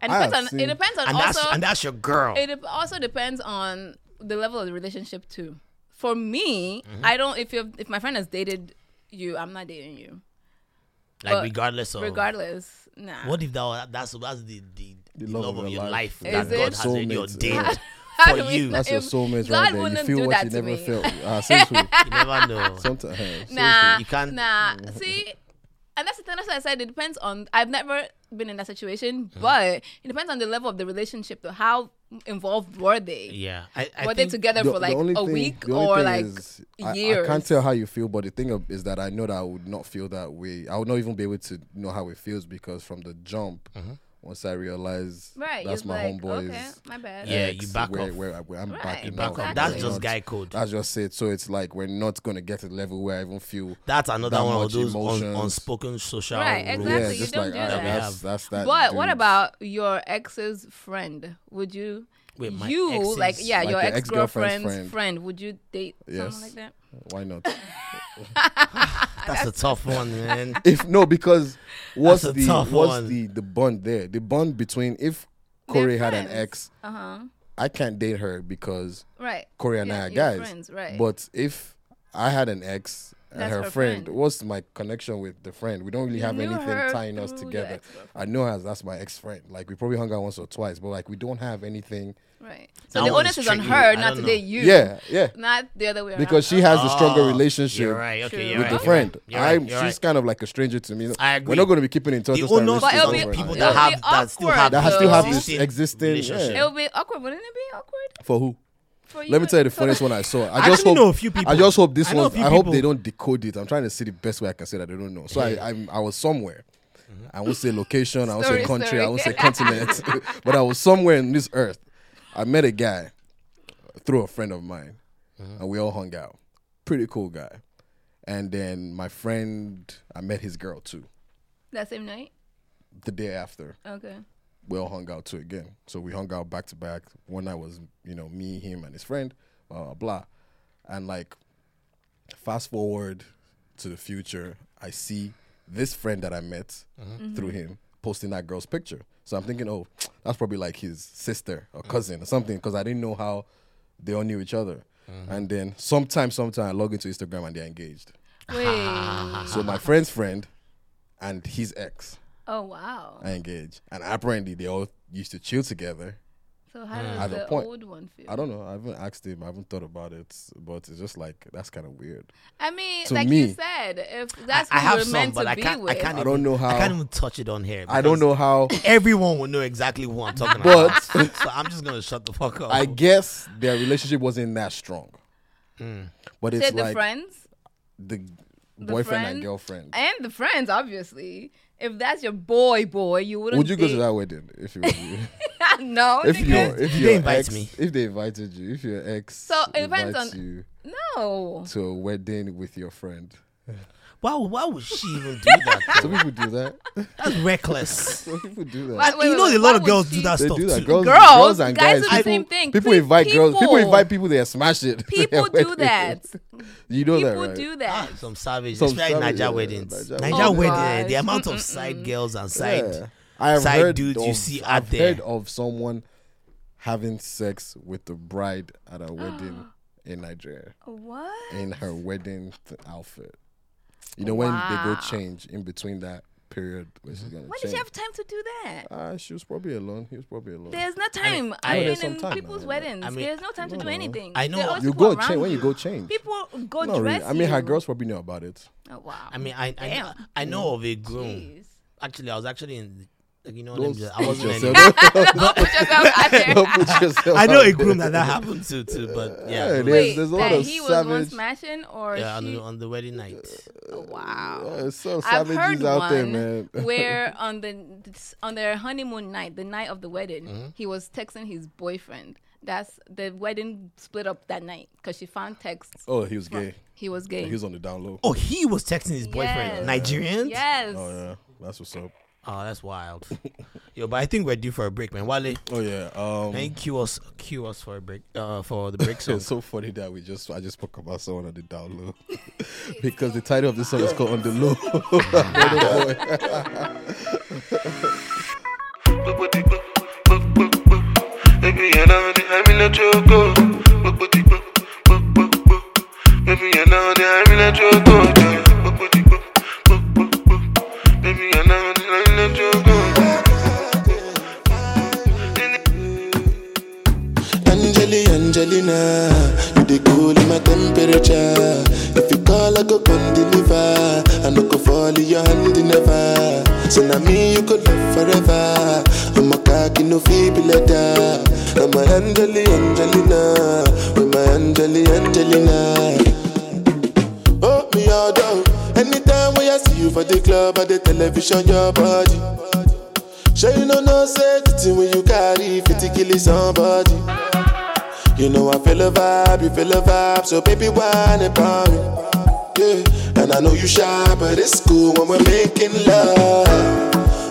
And I depends on it depends on And also that's and that's your girl. it also depends on the level of the relationship too. For me, Mm-hmm. I don't if you if my friend has dated you, I'm not dating you. Like, but regardless of Regardless, nah. What if that that's that's the the, the love, of your life, yeah. that Is God has already Soulmates, ordained for you? That's your If soulmates God right there. You wouldn't feel what you never me. felt. Seriously. You never know. Sometimes. Uh, nah, You can't- Nah, see, and that's the thing. That's why I said it depends on. I've never been in that situation, Mm-hmm. but it depends on the level of the relationship. Though, how involved were they? Yeah, I, I Were they together The- for like a thing- week or like is, I- years? I, can't tell how you feel, but the thing is that I know that I would not feel that way. I would not even be able to know how it feels because from the jump, Mm-hmm. Once I realize Right, that's my like, homeboy's. okay, my bad. Yeah, ex, you back where, off. Where, where I'm Right, backing back off. off. Exactly. That's We're just not- guy code. That's just it. So it's like we're not gonna get to the level where I even feel. That's another that one of much those un- unspoken social Right, rules. exactly. Yeah, you don't like do alright, that. that's that's that. But what about your ex's friend? Would you? Wait, my you ex's- like yeah, Like your your ex ex-girlfriend's girlfriend's friend. friend. Would you date Yes. someone like that? Why not? That's a tough one, man. if no, because what's That's a the tough what's one. the the bond there? The bond between if Corey had an ex, Uh huh. I can't date her because Right. Corey and Yeah, I are you're guys. friends, right. But if I had an ex and That's her, her friend, friend. what's my connection with the friend? We don't really have knew anything tying us through your together. ex-girlfriend. I know her as that's my ex friend. Like we probably hung out once or twice, but like we don't have anything. Right. So That the onus is is on her, not to date you. Yeah, yeah. Not the other way around. Because she has a stronger Oh, relationship You're right. Okay, True. you're with right, the you're friend. Right, you're I'm you're she's kind of like a stranger to me. I agree. We're not going to be keeping in touch. The just onus But is it'll on be- people that be have that still have That though. still have this existing existing. Yeah. It'll be awkward, wouldn't it be awkward? For who? For Let me tell you the funniest one I saw. I, I just actually hope. know a few people. I just hope this I know a one. I hope people- they don't decode it. I'm trying to see the best way I can say that they don't know. So I, I'm, I was somewhere. Mm-hmm. I won't say location. I won't say country. story. I won't say continent. but I was somewhere in this earth. I met a guy through a friend of mine, and we all hung out. Pretty cool guy. And then my friend, I met his girl too. that same night. The day after, Okay. we all hung out too again. So we hung out back to back. One night was, you know, me, him, and his friend, blah, blah, blah. And like, fast forward to the future, I see this friend that I met mm-hmm. through him posting that girl's picture. So I'm thinking, oh, that's probably like his sister or cousin or something, because I didn't know how they all knew each other. Mm-hmm. And then sometime, sometime I log into Instagram and they're engaged. Wait. So my friend's friend and his ex oh wow. I engaged. And apparently they all used to chill together. So how mm. At does a the point- old one feel? I don't know. I haven't asked him. I haven't thought about it. But it's just like that's kind of weird. I mean, To like me- you said, if that's I who have you're some, meant but to I can't. with, I can't. I don't know how- I can't even touch it on here. I don't know how. Everyone will know exactly who I'm talking But- about. so I'm just gonna shut the fuck up. I guess their relationship wasn't that strong. Mm. But it's said the like friends the boyfriend friend? and girlfriend. and the friends, obviously. If that's your boy, boy, you wouldn't. Would you go to that wedding if it was you? no. if you your if Did your they invite ex, me? if they invited you, if your ex So, it depends invites on- you no. to a wedding with your friend. why? Why would she even do that? Some people do that. That's reckless. Some people do that. Wait, wait, you know, wait, a lot of girls do that They stuff do that. Girls, Girls, girls and guys guys. do the people, same thing. People Pe- invite girls. People people- invite people. They smash it. to their People do that. You know that, People right? do Ah, that. some savage, Some especially savage, Naija yeah, weddings. Naija Naija weddings. Oh, wedding, eh, the amount of side girls and side. Yeah. I have side heard dudes you of- see out I've there. heard of someone having sex with the bride at a wedding in Nigeria What? in her wedding th- outfit. You know when they go change in between that period where she's gonna When did she have time to do that? uh, she was probably alone. He was probably alone. There's no time. I I, mean, there's some in time, people's man. weddings, I mean- there's no time to do no. anything. I know- There are always you go change when you you. go change. People go No, dress really. I mean, her girls probably know about it. Oh wow. I mean, I I know, I know of a groom. Jeez. Actually, I was actually in. Like, you know, Don't them just, I wasn't put yourself- any- Don't put yourself out there. Don't put yourself I know a groom that that happened to too, but yeah, Yeah, it it was- is. Wait, there's a lot that of he was one savage- smashing or yeah, on the, on the wedding night. Oh, wow. Yeah, there's some I've heard out one there, man. where on the on their honeymoon night, the night of the wedding, Mm-hmm. he was texting his boyfriend. That's the wedding split up that night because she found texts. oh, he was gay. He was gay. He was on the down low. Oh, he was texting his boyfriend, Yes. Nigerian. Yes. Oh yeah, that's what's up. Oh, that's wild. Yo, but I think we're due for a break, man. Wale, Oh yeah. Um, can you cue us, cue us for a break, uh, for the break song? it's so funny that we just I just spoke about someone on the down low because the title of the song is called On the Low. Baby, you know that I'm in a choco. Angeli, Angelina, you the cool in my temperature. If you call, I go come deliver. I no go fall in your hand never. So now me you could love forever. I'm a cocky no feeble letter. I'm my Angeli, Angelina, with my Angeli, Angelina. Oh, me all down. Anytime when I see you for the club or the television, your body. Sure you know no thing when you carry 50 kill somebody. You know I feel a vibe, you feel a vibe, so baby whine about me. Yeah, and I know you shy, but it's cool when we're making love.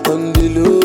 On the low,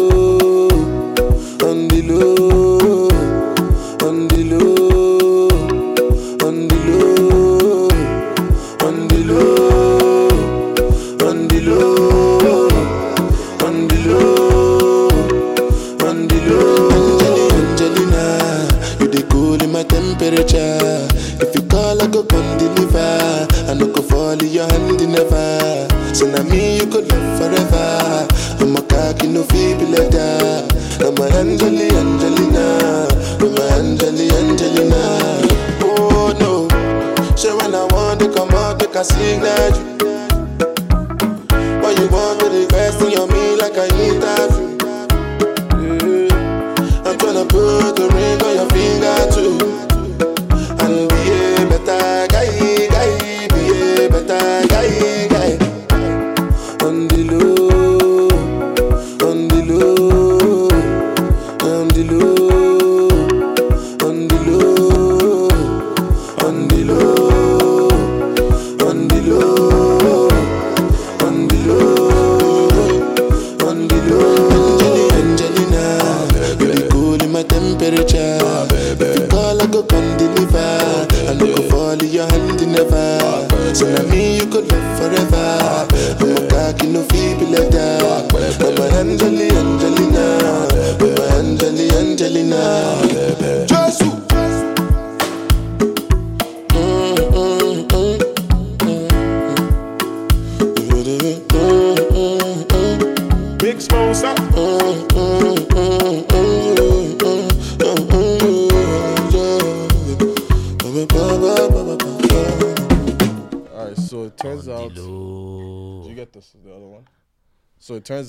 Angeli Angelina, I'm Angeli Angelina. Oh no, so when I want to come out, make I signal you.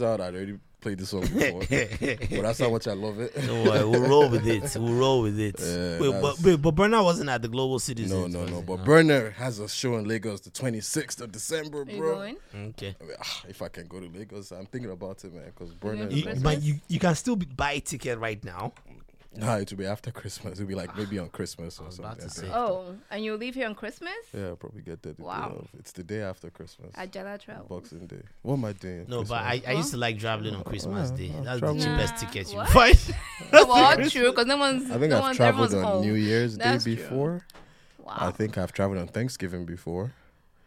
Turns out I'd already played this song before, but that's how much I love it. Don't worry, we'll roll with it. We'll roll with it. Yeah, wait, but, wait, but Burna wasn't at the Global Citizens. No, no, no. But Oh, Burna has a show in Lagos the 26th of December, Are you bro. going? Okay. I mean, ah, if I can go to Lagos, I'm thinking about it, man. Because Burna. You, but you, you can still buy a ticket right now. Nah, it will be after Christmas. It'll be like maybe on Christmas or something. about to I say. Oh, and you'll leave here on Christmas? Yeah, I'll probably get there. the Wow. of. It's the day after Christmas. Ajala travel. Boxing Day. What am I doing? No, but I, I used to like traveling on uh, Christmas yeah, Day. I've That's traveled. the cheapest Nah, ticket you what? find. well, true, because no one's. I think no I've one's, traveled on home. New Year's That's Day true. before. Wow. I think I've traveled on Thanksgiving before.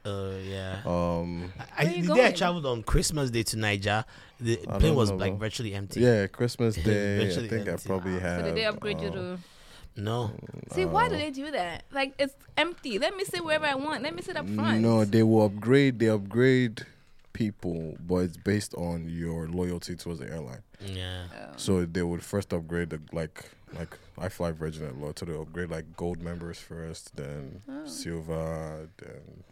Uh, yeah. Um, I, Where you the day I traveled on Christmas Day to Naija, the I plane was know, like bro. virtually empty. yeah, Christmas Day. I Eventually think I empty. probably so have. did they upgrade you uh, to? No. See, why do they do that? Like it's empty. Let me sit wherever I want. Let me sit up front. No, they will upgrade. They upgrade people, but it's based on your loyalty towards the airline. Yeah. So they would first upgrade the like like I fly Virgin a lot, so they upgrade like gold members first, then Oh. silver, then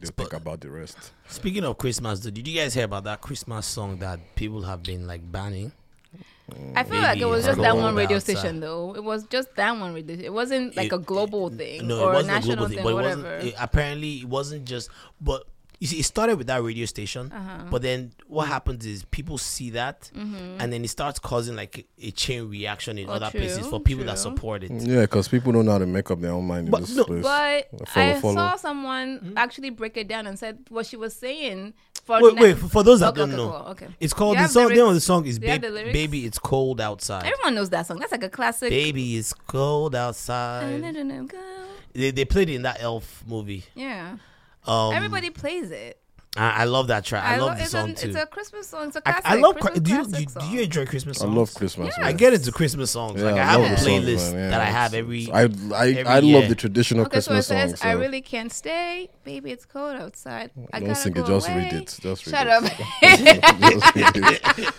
they'll think about the rest. Speaking of Christmas, though, did you guys hear about that Christmas song that people have been like banning? I feel like it was just that one radio outside. station, though. It was just that one radio. It wasn't like It- a global thing No, or it a wasn't a national global thing, thing, but it whatever. wasn't. It, apparently, it wasn't just. But you see, it started with that radio station. Uh-huh. But then what happens is people see that, Mm-hmm. and then it starts causing like a, a chain reaction in Oh, other places for people that support it. Yeah, because people don't know how to make up their own mind in But this no, place. But Follow, I follow. saw someone actually break it down and said what she was saying. For Wait, na- wait. For, for those that Okay, don't okay, know, cool, okay. it's called the song. The name of the song is Do "Baby, the? Baby It's Cold Outside." Everyone knows that song. That's like a classic. Baby, it's cold outside. They, they played it in that Elf movie. Yeah. Um, Everybody plays it. I, I love that track. I, love the it's song a, too. It's a Christmas song. It's a I, classic. I love. Christmas Do you, classic do, do you enjoy Christmas songs? I love Christmas. Songs. I get into Christmas songs. like I, have a the songs, playlist yeah. that I have every. I I, every I year. love the traditional Okay, so it Christmas says, songs. "I really can't stay, baby. It's cold outside. I don't gotta sing go it. Just away. read it. Just read Shut it. up. Just read it.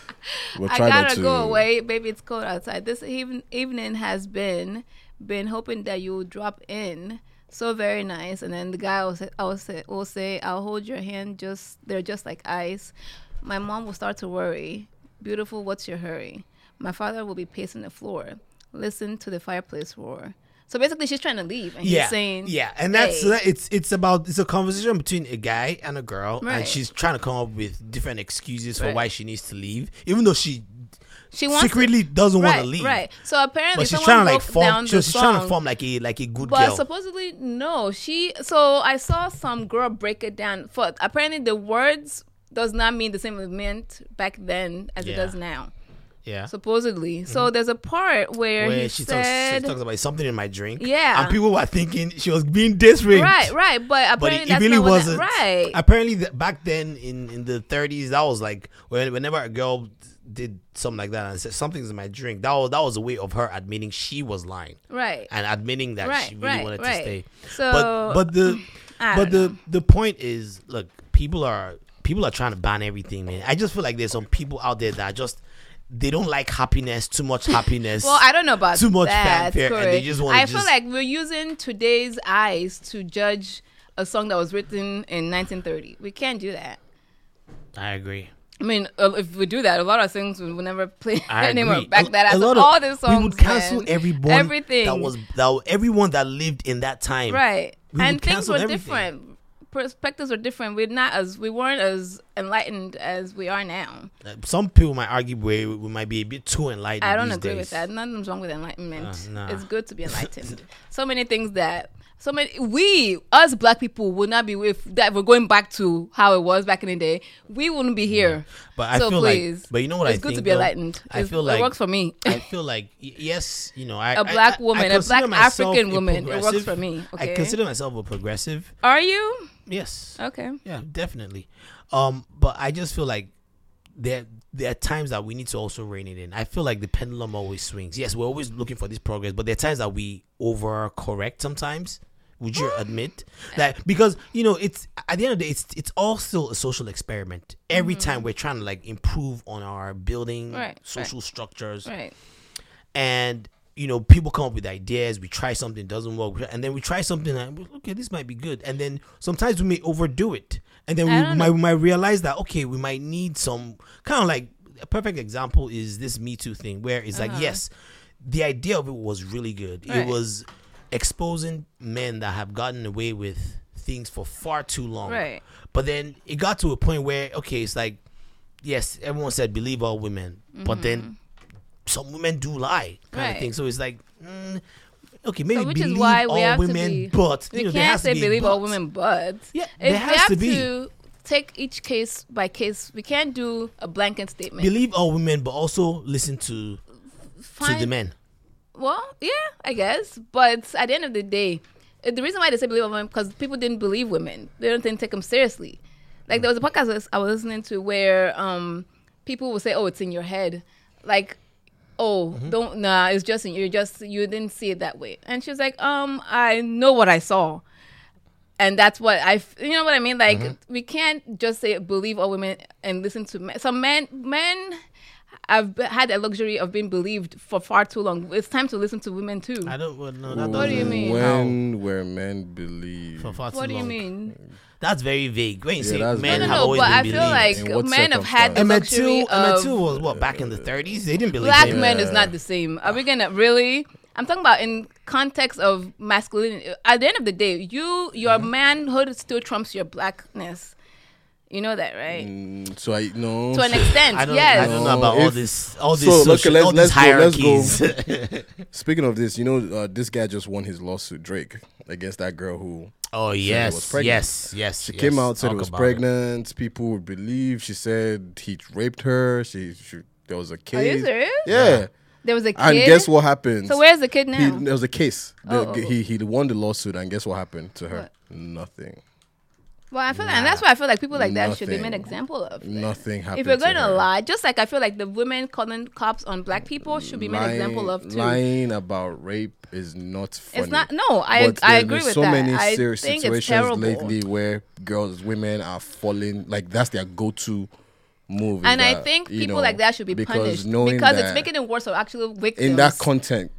We'll I try not gotta to. go away, baby. It's cold outside. This even, evening has been been hoping that you'll drop in. So very nice. And then the guy will say, I will say, will say, I'll hold your hand. Just they're just like ice. My mom will start to worry. Beautiful, what's your hurry? My father will be pacing the floor. Listen to the fireplace roar. So basically, she's trying to leave, and yeah, he's saying, yeah, and that's "Hey." it's it's about it's a conversation between a guy and a girl, Right. and she's trying to come up with different excuses for Right. why she needs to leave, even though she She wants secretly doesn't want to leave. right. So apparently, But she's someone trying to like form. down She's, the trying to form like a like a good But girl. But supposedly no. She so I saw some girl break it down. For apparently the words does not mean the same it meant back then as it does now. yeah. Supposedly. So mm-hmm. there's a part where, Where he she talks, she talks about something in my drink. Yeah. And people were thinking she was being disraped. Right, right. But But apparently it, it that's really not wasn't. That, right. Apparently, that back then in, in the 30s, that was like whenever a girl did something like that and said something's in my drink, that was that was a way of her admitting she was lying right. and admitting that Right, she really right, wanted right. to stay. So but but the but the know. the point is, look, people are people are trying to ban everything, man. I just feel like there's some people out there that just they don't like happiness, too much happiness. Well, I don't know about Too much that, fanfare, and they just wanna I just- feel like we're using today's eyes to judge a song that was written in 1930. We can't do that. I agree. I mean, uh, if we do that, a lot of things we will never play I anymore. agree. Back A- that a as lot of- all these songs. we would cancel man. everyone everything that was that everyone that lived in that time. right, We and things were everything. different. Perspectives were different. We're not as we weren't as enlightened as we are now. Some people might argue we, we might be a bit too enlightened. I don't agree days. with that. Nothing's wrong with enlightenment. Uh, nah. It's good to be enlightened. so many things that so many we us black people would not be with that. If we're going back to how it was back in the day, we wouldn't be here. But I so feel please, like, but you know what I think it's I good think? to be though? enlightened. I feel like it works for me. I feel like yes, you know, I A black I- I woman, a black African a woman, it works for me, okay? I consider myself a progressive. Are you Yes. okay? Yeah, definitely. Um, but I just feel like there there are times that we need to also rein it in. I feel like the pendulum always swings. Yes, we're always looking for this progress, but there are times that we overcorrect sometimes. Would you admit that? Because you know, it's at the end of the day, it's it's all still a social experiment. Every time we're trying to like improve on our building Right, right. social structures, Right. and you know people come up with ideas we try something doesn't work and then we try something and okay this might be good and then sometimes we may overdo it and then we might, we might realize that okay we might need some kind of like a perfect example is this me too thing where it's like yes the idea of it was really good it Uh-huh. Was exposing men that have gotten away with things for far too long Right. but then it got to a point where okay it's like yes everyone said believe all women but then some women do lie kind of Mm-hmm. Thing. So it's like, mm, okay, maybe So which believe is why all we have women, to be. but we know, can't say be believe all women, but Yeah, there has to be. to take each case by case. We can't do a blanket statement. Believe all women, but also listen to to the men. Well, yeah, I guess. But at the end of the day, uh, the reason why they say believe women because people didn't believe women. They don't think take them seriously. Like there was a podcast I was- listening to where um people will say, "Oh, it's in your head," like. Oh, Mm-hmm. don't nah. It's just in- you're just you didn't see it that way. And she was like, um, I know what I saw, and that's what I, you know what I mean. Like Mm-hmm. we can't just say believe all women and listen to men. Some men, men have had the luxury of being believed for far too long. It's time to listen to women too. I don't well, no, that What do you mean? When were men believe? For far too long. What do you long. mean? That's very vague. When you Yeah, say that's men No, very no, have no. always But been I feel believed. like what men have had the Emmett luxury Till, Emmett of Till was what back in the 30s. They didn't believe black him. men is not the same. Are we gonna really? I'm talking about in context of masculinity. At the end of the day, you your Mm-hmm. manhood still trumps your blackness. You know that, right? Mm, so I know To an extent, I don't, yes. I don't know about No, all this, all this, So, social, okay, let's- all let's go, let's go. hierarchies. Speaking of this, you know, uh, this guy just won his lawsuit, Drake, against that girl who oh was yes, pregnant. yes, yes. she yes. came out said Talk it was about pregnant. People would believe she said he raped her. She, she there was a case. Are you serious? Yeah. There was a kid. And guess what happened? So where's the kid He, now? there was a case. The- Oh, oh, oh. He he won the lawsuit, and guess what happened to her? What? Nothing. Well, I feel, like, and that's why I feel like people like that should be made Nothing. example of. Nothing happened. If you're going to her. lie, just like I feel like the women calling cops on black people should be made Lying- example of too. Lying about rape is not funny. It's not. No, I But I agree with so that. many I serious think it's situations lately where girls, women are falling like that's their go-to move. and I think people know, like that should be because punished because it's making it worse for actual victims. in that context,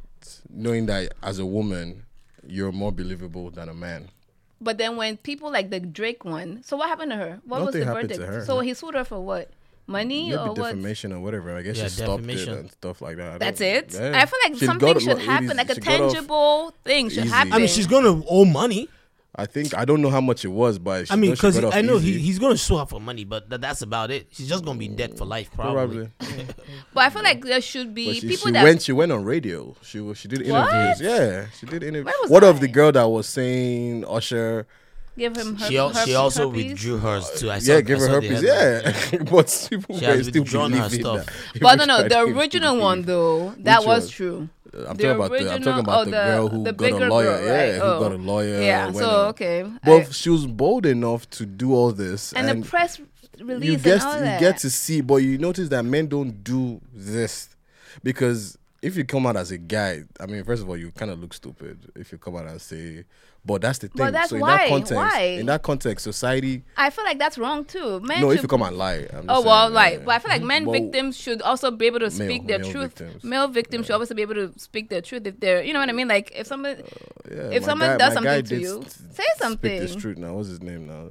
knowing that as a woman you're more believable than a man. But then when people like the Drake one, so what happened to her? What was the happened to verdict? her. So he sued her for what? Money or Maybe what? defamation or whatever. I guess Yeah, she stopped defamation. it and stuff like that. I That's it. yeah. I feel like She something should it happen, like a she got off- tangible thing should easy. happen. I mean, she's gonna owe money. I think I don't know how much it was, but she I mean, because I know he, he's gonna sue her for money, but th- that's about it. She's just gonna be dead for life, probably. probably. but I feel like there should be But she, people she that went. She went on radio. She was. She did What? interviews. Yeah, she did interviews. Where was What of the girl that was saying Usher? give him her. She, al- she her- also herpes. withdrew hers too. I saw, yeah, give I her saw the herpes. Yeah, but people She were has still withdrawn her stuff. that. But no, no, the original one though, that Which was true. I'm The talking about the. I'm talking about oh, the, the- girl who the got a lawyer. girl, Yeah, right? who Oh. got a lawyer. Yeah, so, okay. But I- she was bold enough to do all this, and, and, the press you release get and all you that. get to see. But you notice that men don't do this because if you come out as a guy, I mean, first of all, you kind of look stupid if you come out and say. But that's the thing. But that's so in why- that context, why? in that context, society. I feel like that's wrong too. Men No, if you come and lie. I'm Oh well, saying, right. yeah. But I feel like men victims should also be able to speak their male truth. victims. Male victims should also be able to speak their truth if they're, you know what I mean. Like if somebody, uh, Yeah, if someone guy- does something to you, say Speak something. this truth now. What's his name now?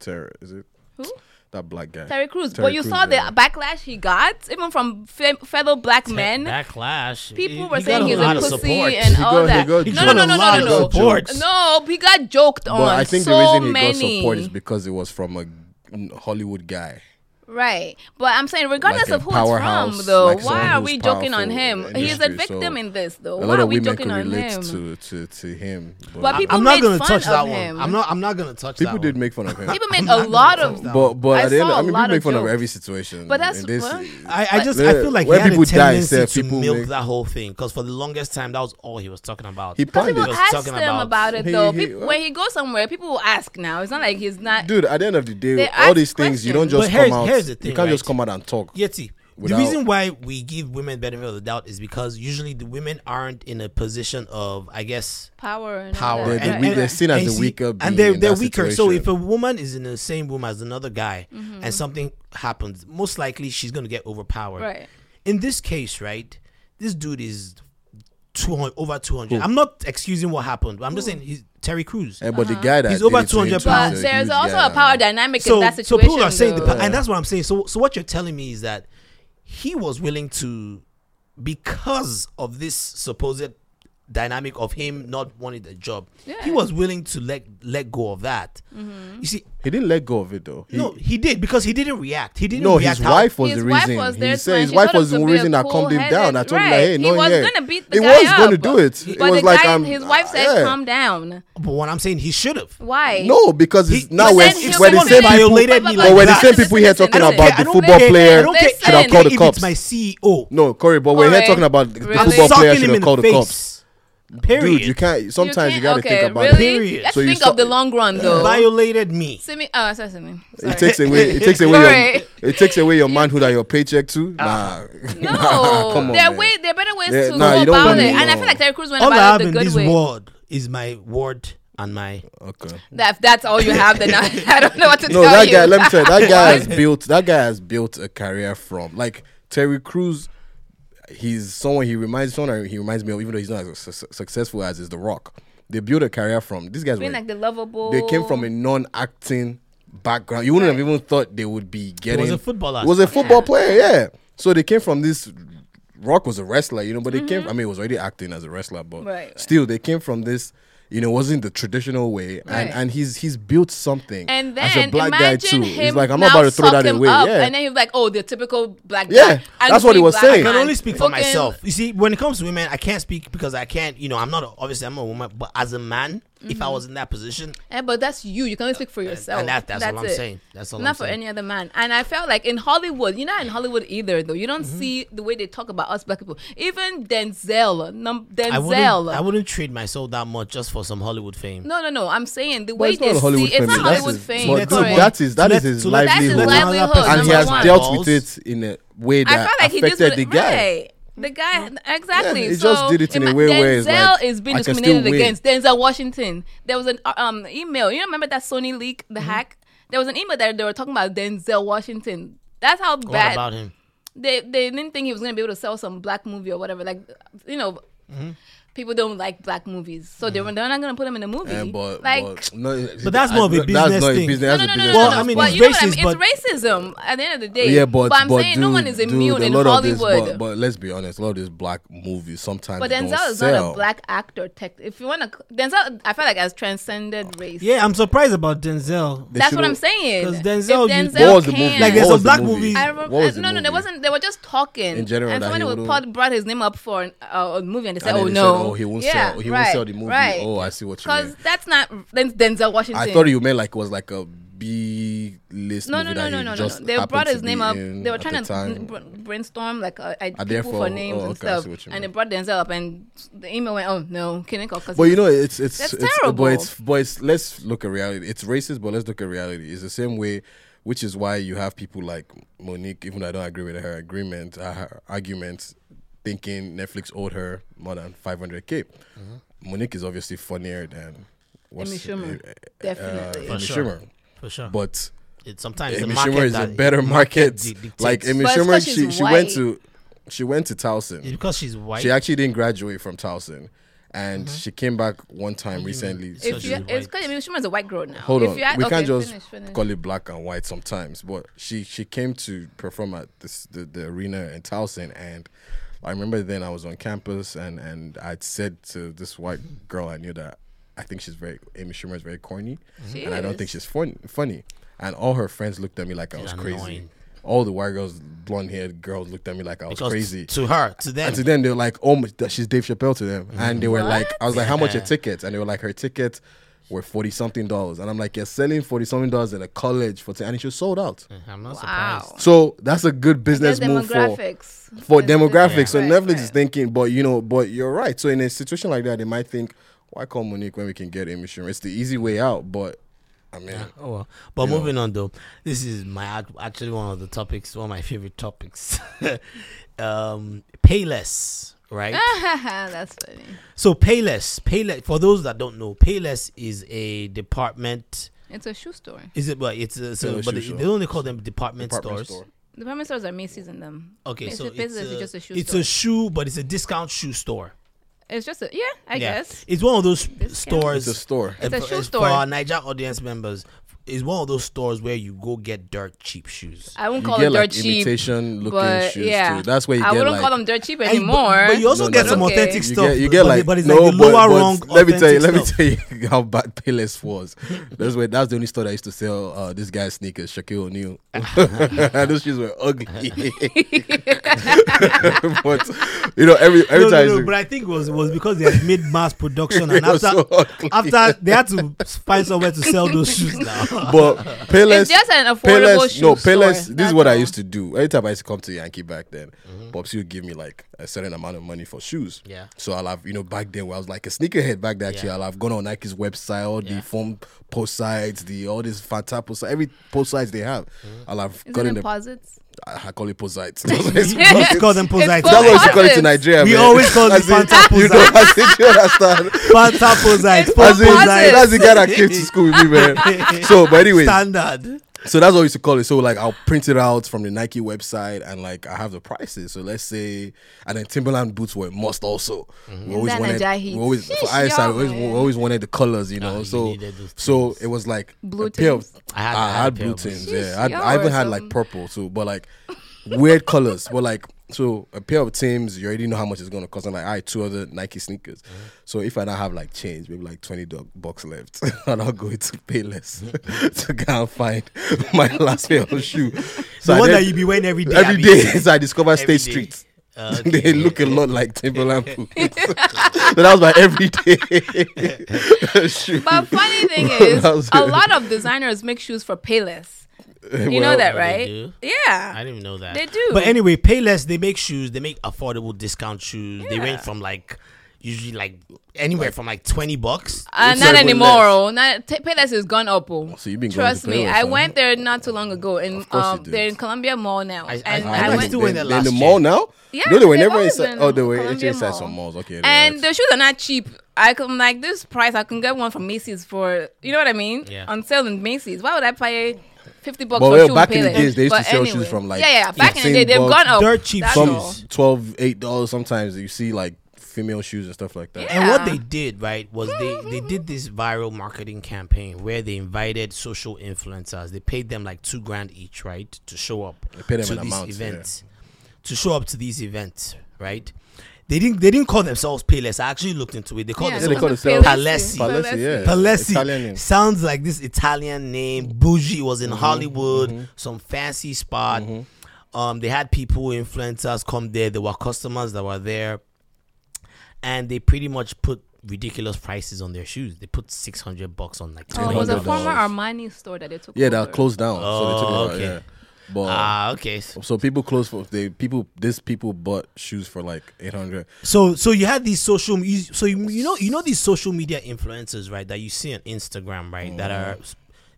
Terror. Is it? Who? That black guy. Terry Crews. Terry but you Crews, saw the yeah. backlash he got, even from fe- fellow black men. Backlash. People He- were he saying he's lot a pussy support. and He all got- he that. got no, joked. no, no, no, no, no, no. support. No, he got joked on. But I think so the reason he many. got support is because it was from a Hollywood guy. Right. But I'm saying, regardless Like of who it's from, though, like why are we joking on him? in the He's a victim so in this, though. A Why are we women joking could on him? to, to, to him. But people I'm not made gonna fun touch of that him. one. I'm not. I'm not gonna touch people that did one. make fun of him. People made a lot of. but but I the end, saw I a mean, lot people make of fun of every situation. But that's in this, what- I, I just Yeah, I feel like he had people a die, tendency sir, to people milk that whole thing because for the longest time that was all he was talking about. He Because planned people was ask talking him about- about it though. when he goes somewhere, people will ask now. It's not like he's not. Dude, at the end of the day, They all these things you don't just come out. Here's here's the thing, You can't just come out and talk. Yeti. The reason why we give women benefit of the doubt is because usually the women aren't in a position of, I guess, Power and all power. that. They're the weak- they're seen as the weaker being and they're they're that weaker. So if a woman is in the same room as another guy Mm-hmm. and something happens, most likely she's gonna get overpowered. Right. In this case, right, this dude is two hundred over two hundred. I'm not excusing what happened. But I'm just saying he's Terry Crews. Eh, but the guy that He's over 200 pounds. there's also guy a power dynamic so, in that so situation. people are saying, the, though. pa- and that's what I'm saying. So, so what you're telling me is that he was willing to, because of this supposed dynamic of him not wanting the job, he was willing to let let go of that. Mm-hmm. You see, He didn't let go of it though. He, no, he did because he didn't react. He didn't no, react. his wife was His the reason. was he said his wife was the to be a reason that calmed him down. I told him like, hey, right. no, he was yeah. gonna beat the he guy was gonna do it. It But was like guy, um, his wife said, yeah. "Calm down." But what I'm saying, he should have. Why? No, because it's He- now But we're, then we're he'll the same people. violated me But- like the same listen, people here talking about the football player I don't care. Listen. should have called the cops. My CEO. No, Corey, but we're here talking about the football player should in have the called the cops. Period. Dude, you can't. Sometimes you, can't- got to okay, think about really? it. Period. Let's So you think saw- of the long run, though. violated me. See me? Oh, sorry, sorry. sorry. It takes away. It takes away your. It takes away your manhood and your paycheck too. Ah. Nah, No, come on, there are way there are better ways Yeah, to nah, go you don't about want it, to- and I feel like Terry Crews went All I about have it in the good this way. world is my word and my. Okay. That if that's all you have, then I, I don't know what to No, tell that you. guy. Let me tell you, that guy has built. That guy has built a career from like Terry Crews. He's someone he reminds someone he reminds me of, even though he's not as su- successful as is The Rock. They built a career from these guys. being Were, like the lovable. they came from a non-acting background. You wouldn't have even thought they would be getting. Was a footballer. Was a football Yeah. player, yeah. So they came from this. Rock was a wrestler, you know, but they came. I mean, he was already acting as a wrestler, but Mm-hmm. Right, right. still, they came from this. You know, wasn't the traditional way, and Right. and he's he's built something. And as then a black guy too. him He's like, I'm now not about to throw that away. Up, Yeah, And then he was like, oh, the typical black Yeah, guy. that's what he was saying. I can only speak for myself. You see, when it comes to women, I can't speak because I can't. You know, I'm not a, obviously I'm a woman, but as a man, if Mm-hmm. I was in that position, Yeah, but that's you. You can only speak for yourself. and that, that's, all I'm it. saying. That's all Not I'm for saying. any other man. And I felt like in Hollywood, you're not in Hollywood either, though. You don't Mm-hmm. see the way they talk about us black people. Even Denzel, num- Denzel. I wouldn't, I wouldn't trade my soul that much just for some Hollywood fame. no, no, no. I'm saying the But way they not Hollywood see it's not That's Hollywood his- fame. but Let's dude, move on. that is that To is let- his to let- That's his livelihood, livelihood, and he has one. dealt with it in a way that felt like affected the guy. Right. The guy exactly. he so just did it in a ima- way where it's Denzel like, is being I can still discriminated win. against. Denzel Washington. There was an uh, um email. You remember that Sony leak, the Mm-hmm. hack? There was an email that they were talking about Denzel Washington. That's how What bad about him? they they didn't think he was gonna be able to sell some black movie or whatever. Like you know, Mm-hmm. People don't like black movies, so they were they're not gonna put them in a movie. Eh, but, like. but, no, But that's more of a that's business not a thing. business. no, That's no, no, no, business no, Well, no. I mean, but it's you know what I mean? It's racism at the end of the day. Yeah, but I'm but saying no one is immune a in lot of this- Hollywood. but, but let's be honest, a lot of these black movies sometimes But don't Denzel is sell. not a black actor. Tech, if you want to, Denzel, I feel like has transcended race. Yeah, I'm surprised about Denzel. They that's what I'm saying. 'Cause If Denzel, you- Denzel was the can- Like, there's What some was the black movie? movies- I remember, What was the no, no, there wasn't. They were just talking In general, and that somebody he would wouldn't- put- brought his name up for uh, a movie, and they said, "Oh no, said, oh, he won't yeah, sell. He right, won't sell the movie. Right. Oh, I see what you mean. Because that's not Denzel Washington. I thought you meant like it was like a B list No, no, no, no, no, no. They brought his name up. They were trying to brainstorm like uh, people for names oh, and okay, I see stuff, and they brought Denzel up, and the email went, "Oh no, because But you know, it's it's That's it's terrible. but it's but it's let's look at reality. It's racist, but let's look at reality. It's the same way, which is why you have people like Mo'Nique, even though I don't agree with her agreement, uh, her arguments, thinking Netflix owed her more than 500k. Mm-hmm. Mo'Nique is obviously funnier than what's Amy Schumer. uh, uh, Definitely. Amy For sure. Schumer. For sure. But it's sometimes the Amy market Schumer is a better market. di- like Amy But it's Schumer, 'cause she she's she went to she went to Towson. It's because she's white. She actually didn't graduate from Towson, and she came back one time recently. So if she's you, white. it's because Amy Schumer's a white girl now. Hold if on, You had, we okay, can't just finish, finish. call it black and white sometimes. But she she came to perform at this the, the arena in Towson, and I remember then I was on campus, and and I'd said to this white girl I knew that I think she's very Amy Schumer is very corny, She and I don't think she's fun, funny. And all her friends looked at me like I was She's crazy. All the white girls, blonde haired girls, looked at me like I was because crazy. to her, to them. And to them, they were like, "Oh, my, she's Dave Chappelle." To them, and they were like, "I was like, how much Yeah. your tickets?" And they were like, "Her tickets were forty something dollars." And I'm like, "You're selling forty something dollars at a college for," t-, and it was sold out. I'm not Wow. surprised. So that's a good business move for demographics. for There's- demographics. So right, Netflix right. is thinking, but you know, but you're right. So in a situation like that, they might think, "Why call Mo'Nique when we can get Amy Schumer?" It's the easy way out, but I mean, Oh well. But You know. moving on though, this is my actually one of the topics, one of my favorite topics. um, Payless, right? That's funny. so Payless, Payless. For those that don't know, Payless is a department. It's a shoe store. Is it? Well, it's a, so, Yeah, but shoe they, they only call them department, department stores. store. Department stores are Macy's in them. Okay, Macy's- so it's, Macy's is a, just a shoe it's store. a shoe, but it's a discount shoe store. It's just a yeah, I yeah, guess. it's one of those Discount. stores. It's a store. It's a And shoe and store. For our Naija audience members, it's one of those stores where you go get dirt cheap shoes. I won't You call get it dirt like cheap, imitation looking but shoes yeah, too. That's where you I get I wouldn't like call them dirt cheap And- anymore. but, but you also No, get no, some no. authentic you stuff. get you get but, like but it's no, like the but, lower but rung. let me tell you, let me tell you how bad Payless was. That's where that's the only store that used to sell uh, this guy's sneakers, Shaquille O'Neal. Those shoes were ugly. but you know, every every no, time no, no, but I think it was it was because they had made mass production and after so after they had to find somewhere to sell those shoes now. But Payless, It's just an affordable Payless, shoe no, store, Payless. This is that's what I used to do. Anytime I used to come to Yankee back then, Mm-hmm. Pops would give me like a certain amount of money for shoes. Yeah. So I'll have, you know, back then where I was like a sneakerhead back then. Actually, Yeah. I'll have gone on Nike's website, all Yeah. the foam post sites, the all these Fanta post every post sites they have. Mm-hmm. I'll have Is got it in the. deposits? I I call it post sites. we call them It's posites. That's what we call it in Nigeria. We man. always call it As in, Fanta You know, Posite. as in, you understand? Fanta posites. It's As that's the guy that came to school with me, man. So, but anyways, Standard. So that's what we used to call it. So like I'll print it out from the Nike website and like I have the prices. So let's say and then Timberland boots were a must also. We mm-hmm. always That wanted Naija we always for Sheesh, ISI we always, we always wanted the colors, you know. You so needed so it was like Blue a pair of- I had- I I had had a pair blue of Tims, yeah. I, I even had like purple too, but like weird colors. But like so a pair of Tims, you already know how much it's gonna cost. I'm like, all right, two other Nike sneakers. So if I don't have like change, maybe like twenty do- bucks left, and I'll go into Payless to go and find my last pair of shoe. The I one then- that you be wearing every day. every abi? day. So I discovered Every State day. Street. Uh, they okay. look a lot like Timberland boots. so that was my everyday shoe. But funny thing is, a lot of designers make shoes for Payless. You know Well, that, they right? Yeah. I didn't know that. they do. But anyway, Payless they make shoes. They make affordable discount shoes. They Yeah. range from like usually like anywhere from like twenty bucks. Uh, not even anymore. less. Oh, not, t- Payless has gone up. Oh. So you've been going Trust to me, Payless, I huh? went there not too long ago, and Of course you um, they're in Columbia Mall now. I- I- and I I, went went to in the They're in the year. mall now. Yeah, no, they were they've never always inside. Oh, in they were Columbia inside some malls. Okay, and the shoes are not cheap. I come like this price. I can get one from Macy's for you know what I mean. Yeah. On sale in Macy's. Why would I pay fifty bucks But for well, shoe back in the days, they used to sell anyway. shoes from, like, yeah, yeah. Back in the day, they've bucks. gone up. Dirt cheap That's some 12 8 dollars sometimes you see like female shoes and stuff like that Yeah. And what they did, right, was they they did this viral marketing campaign where they invited social influencers. They paid them like two grand each, right, to show up paid them to an these amount, yeah. to show up to these events, right? They didn't they didn't call themselves Payless. I actually looked into it. They called Yeah, they themselves call themselves Palessi. Palessi, yeah. Palessi Italian name. sounds like this Italian name. Bougie was Mm-hmm, in Hollywood, some fancy spot. Um, they had people, influencers, come there. There were customers that were there, and they pretty much put ridiculous prices on their shoes. They put six hundred bucks on like two Oh, it was a former Armani store that they took. yeah that over. closed down so they took it Oh, out, okay. yeah. But Ah, okay. So, so people close for they people this people bought shoes for like 800 so so you had these social, you, so you, you know you know these social media influencers, right? That you see on Instagram, right? That are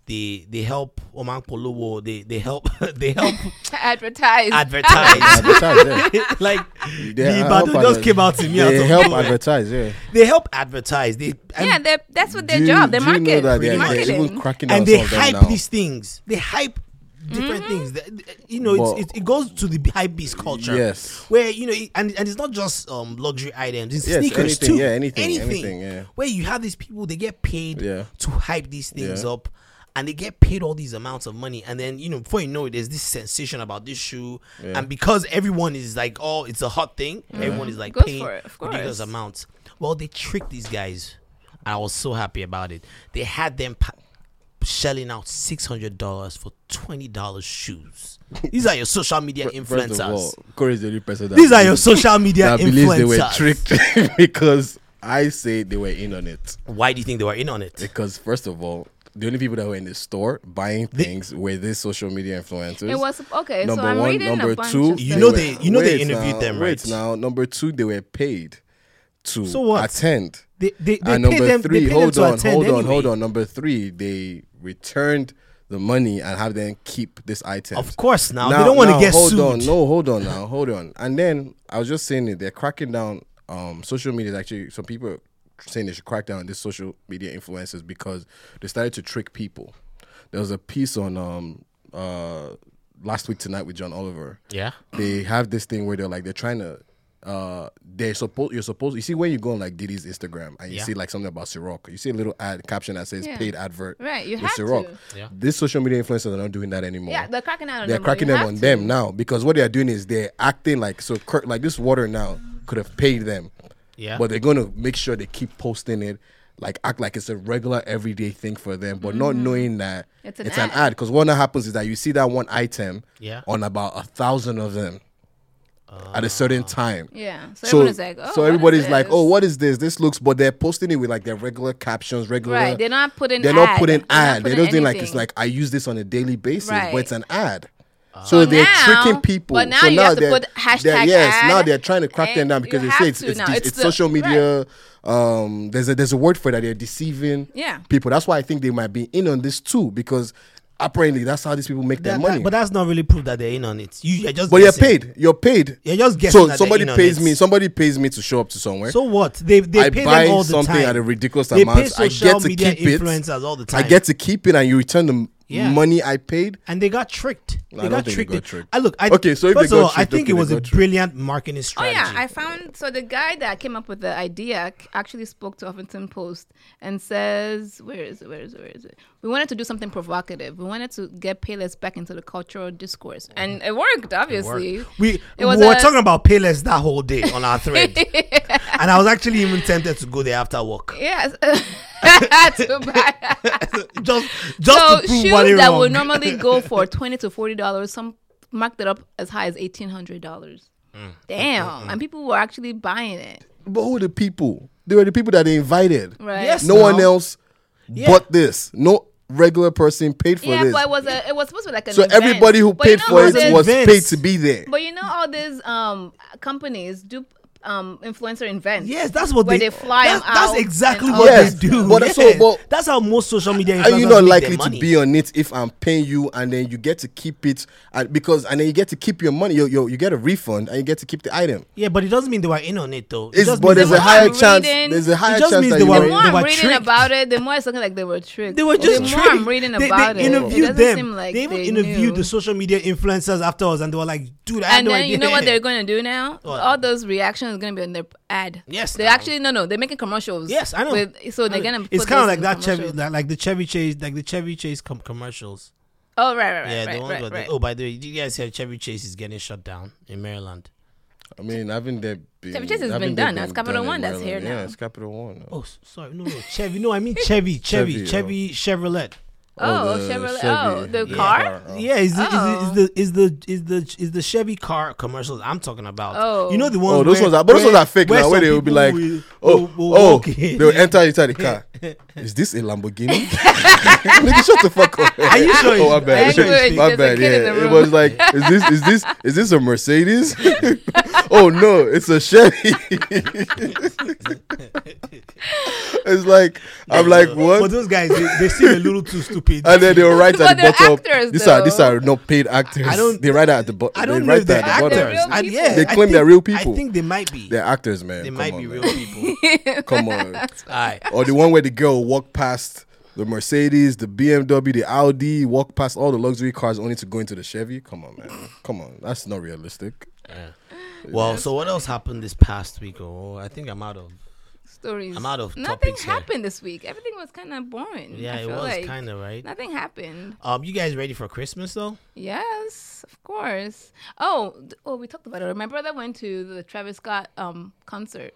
they they help Oman Polowo. They they help they help advertise. advertise. advertise yeah. like They the help Ibadan just adver- came out to me. out they help nowhere. advertise yeah They help advertise. They yeah, that's what their Do you- job. They do you market. know that they're, they're marketing. even cracking and they some of them hype now. these things. They hype different Mm-hmm. things. They- You know, But- it's, it, it goes to the hype beast culture. Yes. where you know, it- and and it's not just um luxury items. It's Yes, sneakers anything, too. yeah, anything, anything, yeah. Where you have these people, they get paid Yeah. to hype these things Yeah. up. And they get paid all these amounts of money, and then you know, before you know it, there's this sensation about this shoe, Yeah. and because everyone is like, "Oh, it's a hot thing," everyone is like Goes paying for it, ridiculous amounts. Well, they tricked these guys. I was so happy about it. They had them pa- shelling out six hundred dollars for twenty dollars shoes. These are your social media First of influencers. all, Corey is the only person that These are your social media influencers. that believes they were tricked because I say they were in on it. Why do you think they were in on it? Because first of all, the only people that were in the store buying things were these social media influencers. It was okay. number so I'm one, number a bunch two. You know they they- you know they interviewed now, them, right? now, number two, they were paid to So what? attend. They they, they and paid number them. three, they paid them hold on, attend hold on, anyway. hold on. Number three, they returned the money and have them keep this item. Of course, now, they don't want to get hold sued. on, no, hold on now, hold on. And then I was just saying it, they're cracking down. Um, social media is actually some people are saying they should crack down on these social media influencers because they started to trick people. There was a piece on um uh last week tonight with John Oliver Yeah. they have this thing where they're like they're trying to uh they're supposed you're supposed you see when you go on like Diddy's Instagram and you Yeah. see like something about Ciroc, you see a little ad caption that says Yeah. paid advert. Right, you with have Ciroc. to. Yeah. These social media influencers are not doing that anymore. Yeah, they're cracking down on They're them. cracking them on to. them now because what they are doing is they're acting like so Kurt like this water now could have paid them. Yeah. But they're gonna make sure they keep posting it, like act like it's a regular everyday thing for them, but not knowing that It's it's an an, ad. ad. Because what happens is that you see that one item Yeah. on about a thousand of them at a certain time. Yeah. So, So, everyone's like, oh, so everybody's like, oh, what is this? This looks, but they're posting it with like their regular captions, regular. Right, they're not putting They're not putting They're not ad. They're just doing like it's like I use this on a daily basis, Right. but it's an ad. Uh, So they're now- tricking people. but now so you now have to they're- put hashtag Yes, ad, now they're trying to crack them down because they say it's, it's, de- It's it's the- social media. Um, there's a there's a word for that. They're deceiving Yeah. people. That's why I think they might be in on this too because apparently that's how these people make their That- money. that- but that's not really proof that they're in on it. You, you're just But you're paid. You're paid. You're just guessing So that they're somebody in on pays it. me. Somebody pays me to show up to somewhere. So what? They they I pay buy them all the something time. at a ridiculous they amount. Pay I social get to media keep it. influencers all the time. I get to keep it, and you return the Yeah. money I paid. and they got tricked. I They don't got think they tricked. got tricked. I look. I, Okay, so if they first of got all, I think okay, it was a tricked. brilliant marketing oh, strategy. Oh strategy. yeah, I found so the guy that came up with the idea actually spoke to Huffington Post and says, "Where is it? Where is it? Where is it? We wanted to do something provocative. We wanted to get Payless back into the cultural discourse, and it worked. Obviously, we It was we were a- talking about Payless that whole day on our thread, and I was actually even tempted to go there after work, yes, too bad. just just so to prove shoes that wrong. would normally go for twenty to forty dollars, some marked it up as high as eighteen hundred dollars. Mm. mm Damn, mm, mm. and people were actually buying it, But who are the people? They were the people that they invited. right? Yes. No one else Yeah. but this. No regular person paid for yeah, this. but it was a, it was supposed to be like an so event. everybody who But you paid know for it was Events. paid to be there. But you know all these um companies do um influencer events. Yes, that's what where they, they, fly that's, them that's out exactly and what Yes, they do. but yes. so- but- that's how most social media. Are you influencers not likely to be on it if I'm paying you and then you get to keep it and because and then you get to keep your money? You, you, you get a refund and you get to keep the item. Yeah, but it doesn't mean they were in on it though. It It's, just but means there's a higher I'm chance. reading- There's a higher chance means that they were- The more they I'm reading tricked. about it, the more it's looking like they were tricked. They were just the more. I'm reading they, about they it, interviewed it doesn't them. seem like they even they interviewed knew. the social media influencers afterwards, and they were like, "Dude, I had And then you know what they're going to do now? All those reactions are going to be on their ad. Yes, they now. actually no no they're making commercials. Yes, I know. With, so they're I going to. It's kind of like that Chevy, like, like the Chevy Chase, like the Chevy Chase com- commercials. Oh right right right yeah, right, the ones right, right. they, oh, by the way, did you guys hear Chevy Chase is getting shut down in Maryland? I mean, haven't there been? Chevy Chase has haven't been there done. That's Capital done One that's Maryland? here Yeah, now. it's Capital One. Oh, s- sorry, no, no, Chevy. No, I mean Chevy, Chevy, Chevy, Chevy, Chevrolet. Oh, oh, the Chevrolet. Oh, Chevy, Oh, the yeah. car. Oh. Yeah, is the, Oh. is, the, is the is the is the is the Chevy car commercials I'm talking about? Oh. you know the ones. Oh, those where- ones are, but those where- ones are fake where now. Where they will be like, will- oh, will- will oh, walk in. they'll enter inside the car. Is this a Lamborghini? Nigga, shut the fuck up. Are you sure Oh, my it's- bad. are sure my bad. Yeah, it was like, is this is this is this a Mercedes? oh no, it's a Chevy. it's like I'm like what? But what? those guys, they, they seem a little too stupid. And then they'll write But at the bottom. actors, these are these are not paid actors. I don't- They write that at the bottom. I don't they know write if they're that at the actors. bottom. They're I, yeah. They claim think- they're real people. I think they might be. They're actors, man. They Come might on, be man. real people. Come on. All right. or the one where the girl walk past the Mercedes, the BMW, the Audi, walk past all the luxury cars only to go into the Chevy. Come on, man. Come on. That's not realistic. Yeah. Well, so what else happened this past week? Oh, I think I'm out of. Stories. I'm out of Nothing topics here. happened this week. Everything was kind of boring. Yeah, I it was like kind of right. Nothing happened. Um, you guys ready for Christmas though? Yes, of course. Oh, d- oh, we talked about it. My brother went to the Travis Scott um concert.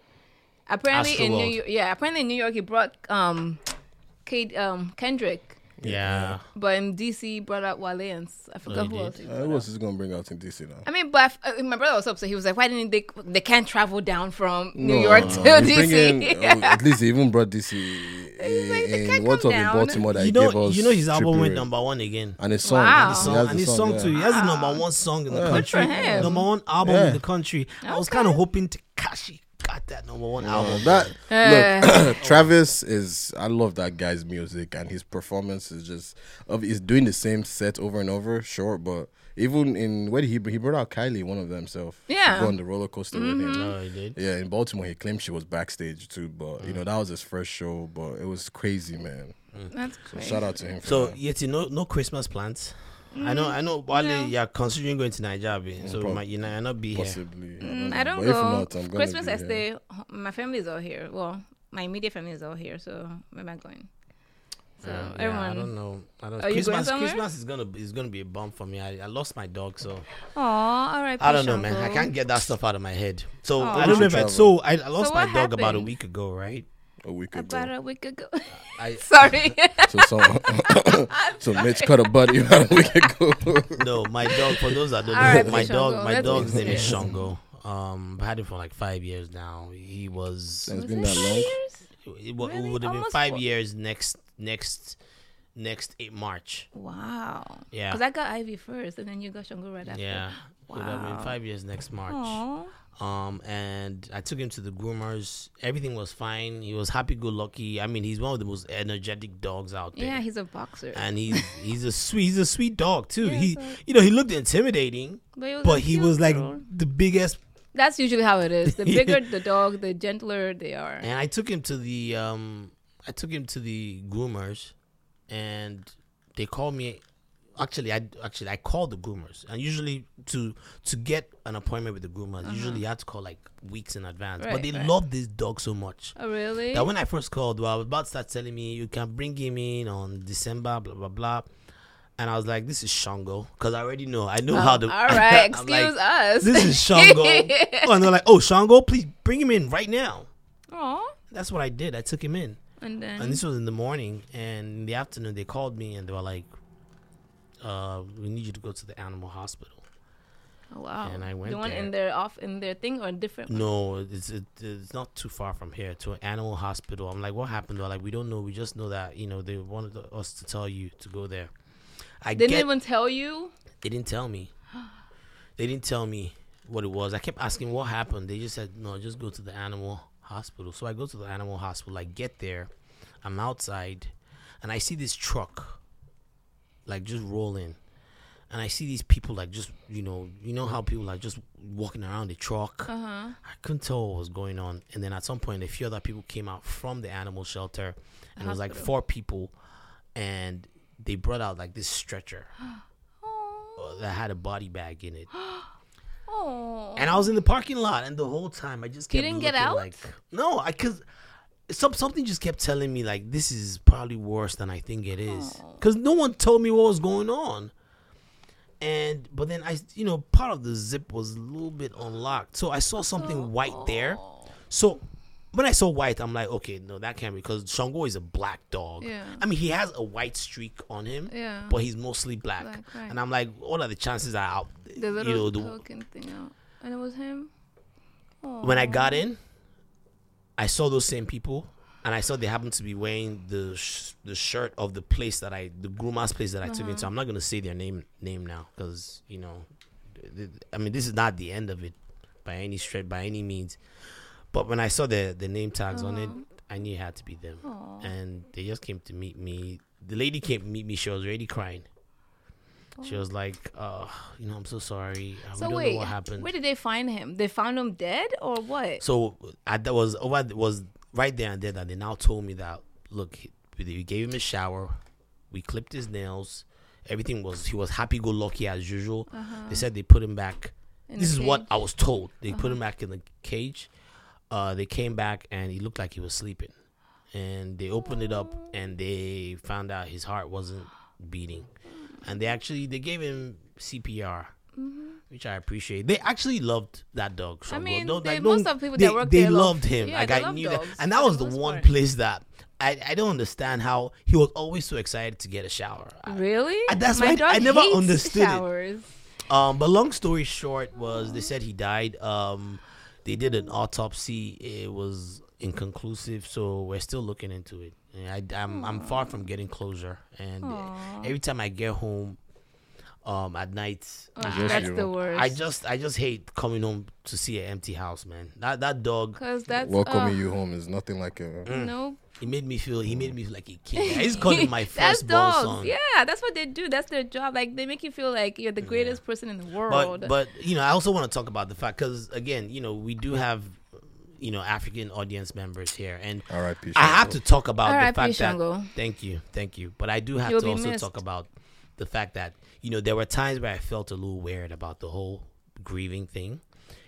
Apparently in New York, yeah, apparently in New York he brought um Kate um Kendrick, Yeah. but in DC brought out Wale and s- I forgot he who else. did? he Uh, brought who else out. is gonna bring out in DC now? I mean, but I f- uh, my brother was upset. He was like, "Why didn't they? They can't travel down from New No, York no, to no. He's DC." bringing- oh, at least he even brought DC like, they in, can't in what's come up in down. Baltimore that You he know, gave us. you know his album Triple went Red. number one again. and his song. Wow. He Song, has and the his song, yeah. too. He has the number one song in the Yeah. country, him. number one album Yeah. in the country. I was kind of hoping Tekashi got that number one Um, album. that Eh. look, Travis is. I love that guy's music and his performance is just. Of he's doing the same set over and over. Sure, but even in where did he he brought out Kylie, one of them himself. to Yeah. go on the roller coaster with him. no, he did. Yeah, in Baltimore, he claimed she was backstage too, but you know that was his first show. But it was crazy, man. That's So shout out to him. For So that. Yeti, no no Christmas plans. I know, I know. Wale, no. you're considering going to Nigeria, so prob- you might you might not be here. possibly. Mm. I don't But if go. not, I'm Christmas, be I stay. ho- My family is all here. Well, my immediate family is all here. So where am I going? So Uh, yeah, everyone. I don't know. I don't. Are you going Christmas. Christmas is gonna is gonna be a bump for me. I, I lost my dog, so Aw, all right. I don't know, man. I can't get that stuff out of my head. So Aw. I don't know if I. So I, I lost So my what dog about a week ago, right? A week ago. About a week ago. I Sorry. So, so, so Mitch cut a buddy about a week ago. no, my dog. For those that don't All know, right, my Shango, dog. My let's dog's name is on. Shango. Um, I've had him for like five years now. He was. it's Was been it that long. years? It, wa- it would have been five four. years next next next eight March. Wow. Yeah. Because I got Ivy first, and then you got Shango right after. Yeah, it would have been Wow. five years next March. Aw. Um, and I took him to the groomers. Everything was fine. He was happy go lucky. I mean, he's one of the most energetic dogs out there. Yeah, he's a boxer. and he's he's a sweet he's a sweet dog too. Yeah, he you know he looked intimidating, but he was, but he was like the biggest. That's usually how it is. The bigger the dog, the gentler they are. And I took him to the um I took him to the groomers, and they called me. Actually, I actually I called the groomers, and usually to to get an appointment with the groomers, usually you have to call like weeks in advance. but Uh-huh. They right. love this dog so much. Oh, really? that when I first called, well, I was about to start telling me you can bring him in on December, blah blah blah, and I was like, "This is Shango," because I already know. I know how to. Oh, All right, excuse like, us. This is Shango, oh, and they're like, "Oh, Shango, please bring him in right now." Aw. That's what I did. I took him in, And then. and this was in the morning, and in the afternoon they called me and they were like, uh, "We need you to go to the animal hospital." oh, wow. and I went the one there. in their off in their thing or different. No, it's it, it's not too far from here to an animal hospital. I'm like, what happened? They're like, we don't know. We just know that you know they wanted us to tell you to go there. I They didn't even tell you. they didn't tell me. They didn't tell me what it was. I kept asking what happened. They just said no, just go to the animal hospital. So I go to the animal hospital. I get there, I'm outside, and I see this truck, like just rolling. And I see these people like just you know you know how people are just walking around the truck. Uh huh. I couldn't tell what was going on. And then at some point, a few other people came out from the animal shelter, and it was like four people, and they brought out like this stretcher Oh. that had a body bag in it. Oh. And I was in the parking lot, and the whole time I just You kept didn't get looking out? Like, no, I cause some something just kept telling me like this is probably worse than I think it is. Oh. Cause no one told me what was going on. And but then I, you know, part of the zip was a little bit unlocked, so I saw something white there. So when I saw white, I'm like, okay, no, that can't be because Shango is a black dog. Yeah. I mean, he has a white streak on him, Yeah. but he's mostly black. Black, right. And I'm like, what are the chances are out? the you know, the, token thing out, and it was him. when I got in, I saw those same people, and I saw they happened to be wearing the sh- the shirt of the place that I, the groomer's place that I took Uh-huh. into. I'm not gonna say their name name now because you know, th- th- I mean this is not the end of it by any stretch by any means. But when I saw the the name tags on it, I knew it had to be them, Aw. and they just came to meet me. The lady came to meet me. She was already crying. She was like, uh, you know, I'm so sorry. Uh, So we don't wait, know what happened. where did they find him? They found him dead or what? So I, that was over was right there and there that they now told me that look, we gave him a shower, we clipped his nails, everything was he was happy go lucky as usual. They said they put him back. Uh-huh. In this is what? I was told. They put him back in the cage. Uh, they came back and he looked like he was sleeping, and they opened it up and they found out his heart wasn't beating, and they actually they gave him CPR. Which I appreciate. They actually loved that dog. Mm-hmm. I mean, Don't- they- like, most don't- of people they, that work they there loved him. yeah, like they I knew dogs that, and that was the one part. place that I, I don't understand how he was always so excited to get a shower. I- Really? I- that's My why I- I never understood it. Um, but long story short was they said he died. Um, they did an autopsy. It was inconclusive, so we're still looking into it. And I, I'm I'm far from getting closure, and uh, every time I get home, um at night. Oh, Just that's you. the worst. I just I just hate coming home to see an empty house, man. That that dog because that's Welcoming uh, you home is nothing like a. No, he made me feel he made me feel like a kid. I used to call him my first born dogs. son. Yeah, that's what they do. That's their job. Like they make you feel like you're the greatest person in the world. But but you know, I also want to talk about the fact because again, you know, we do have you know African audience members here, and R.I.P. I have to talk about the fact Shango. that thank you, thank you. But I do have You'll to also missed. talk about the fact that you know there were times where I felt a little weird about the whole grieving thing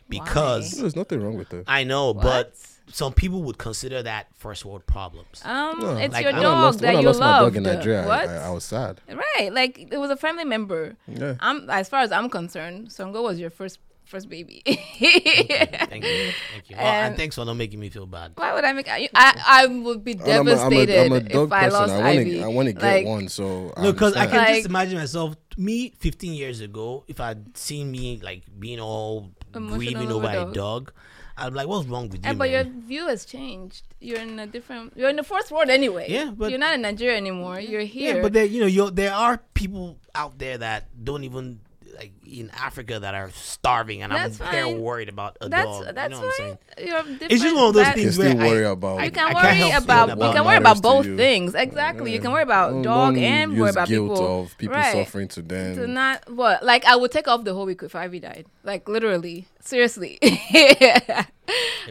because There's nothing wrong with that. I know, What? but some people would consider that first world problems. um, No. it's Like, your I dog lost, that when I you lost my loved. dog in Nigeria, I- what? I, I was sad. right, like it was a family member. Yeah. I'm as far as I'm concerned, Shango was your first first baby. Thank you, thank you. Well, and, And- thanks for not making me feel bad. Why would I make? I I, I would be I'm a, I'm a, devastated I'm a dog if I lost I want Ivy. to I want to get Like, one. So No, because I can Like- just imagine myself, me 15 years ago, if I'd seen me like being all Emotional grieving over over a dog. dog, I'd be like, what's wrong with you? But your view has changed. You're in a different. You're in the fourth world anyway. Yeah, but- you're not in Nigeria anymore. You're here. Yeah, but there, you know, you're, there are people out there that don't even like in Africa that are starving, and That's I'm very fine. worried about a that's dog. that's you know what I'm saying? why you're different. It's just one of those That- You things can still where worry I, about. You can worry can't about. You can worry about both you. things. Exactly. You can worry about Don't- dog don't and worry about guilt people. of people right. suffering to them. To not what? Like I would take off the whole week if Ivy died. Like literally, seriously.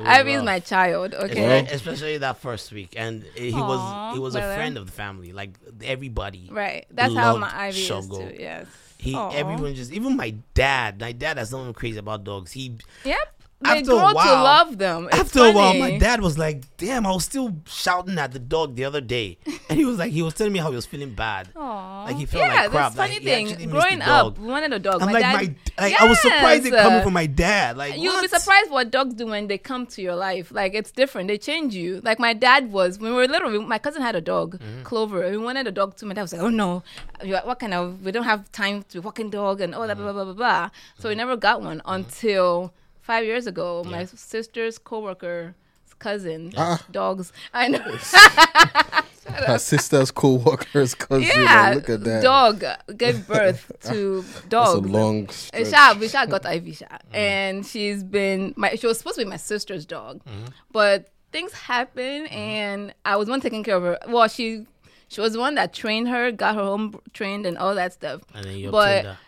Ivy is my child. Okay. Especially- especially that first week, and he was he was a friend of the family, like everybody. Right. That's how my Ivy Shogo. is too. Yes. He Aw. everyone just even my dad. My dad has nothing crazy about dogs. He Yep. They After a grow to while- love them. It's after a while, my dad was like, "Damn, I was still shouting at the dog the other day," and he was like, he was telling me how he was feeling bad. Aw. Like, he felt yeah, like crap. Like, funny actually thing. Growing up, we wanted a dog. I'm my like, dad, my, like, I was surprised it Yes, coming from my dad. Like, You'll be surprised what dogs do when they come to your life. Like it's different. They change you. Like my dad was when we were little. we- My cousin had a dog, Mm-hmm. Clover. We wanted a dog too. My dad was like, "Oh no, what kind of? We don't have time to be walking dog and all that blah blah blah blah blah." So we Mm-hmm. never got one until five years ago. My sister's coworker cousin Ah. dogs. I know. Her sister's co-workers, cousin. yeah, look at that. dog gave birth to dog. That's a dogs. long. Stretch. Sha, Visha got Ivy Sha, mm-hmm. and she's been my. She was supposed to be my sister's dog, mm-hmm. but things happen, mm-hmm. and I was one taking care of her. Well, she she was the one that trained her, got her home trained, and all that stuff. And then you but obtained I,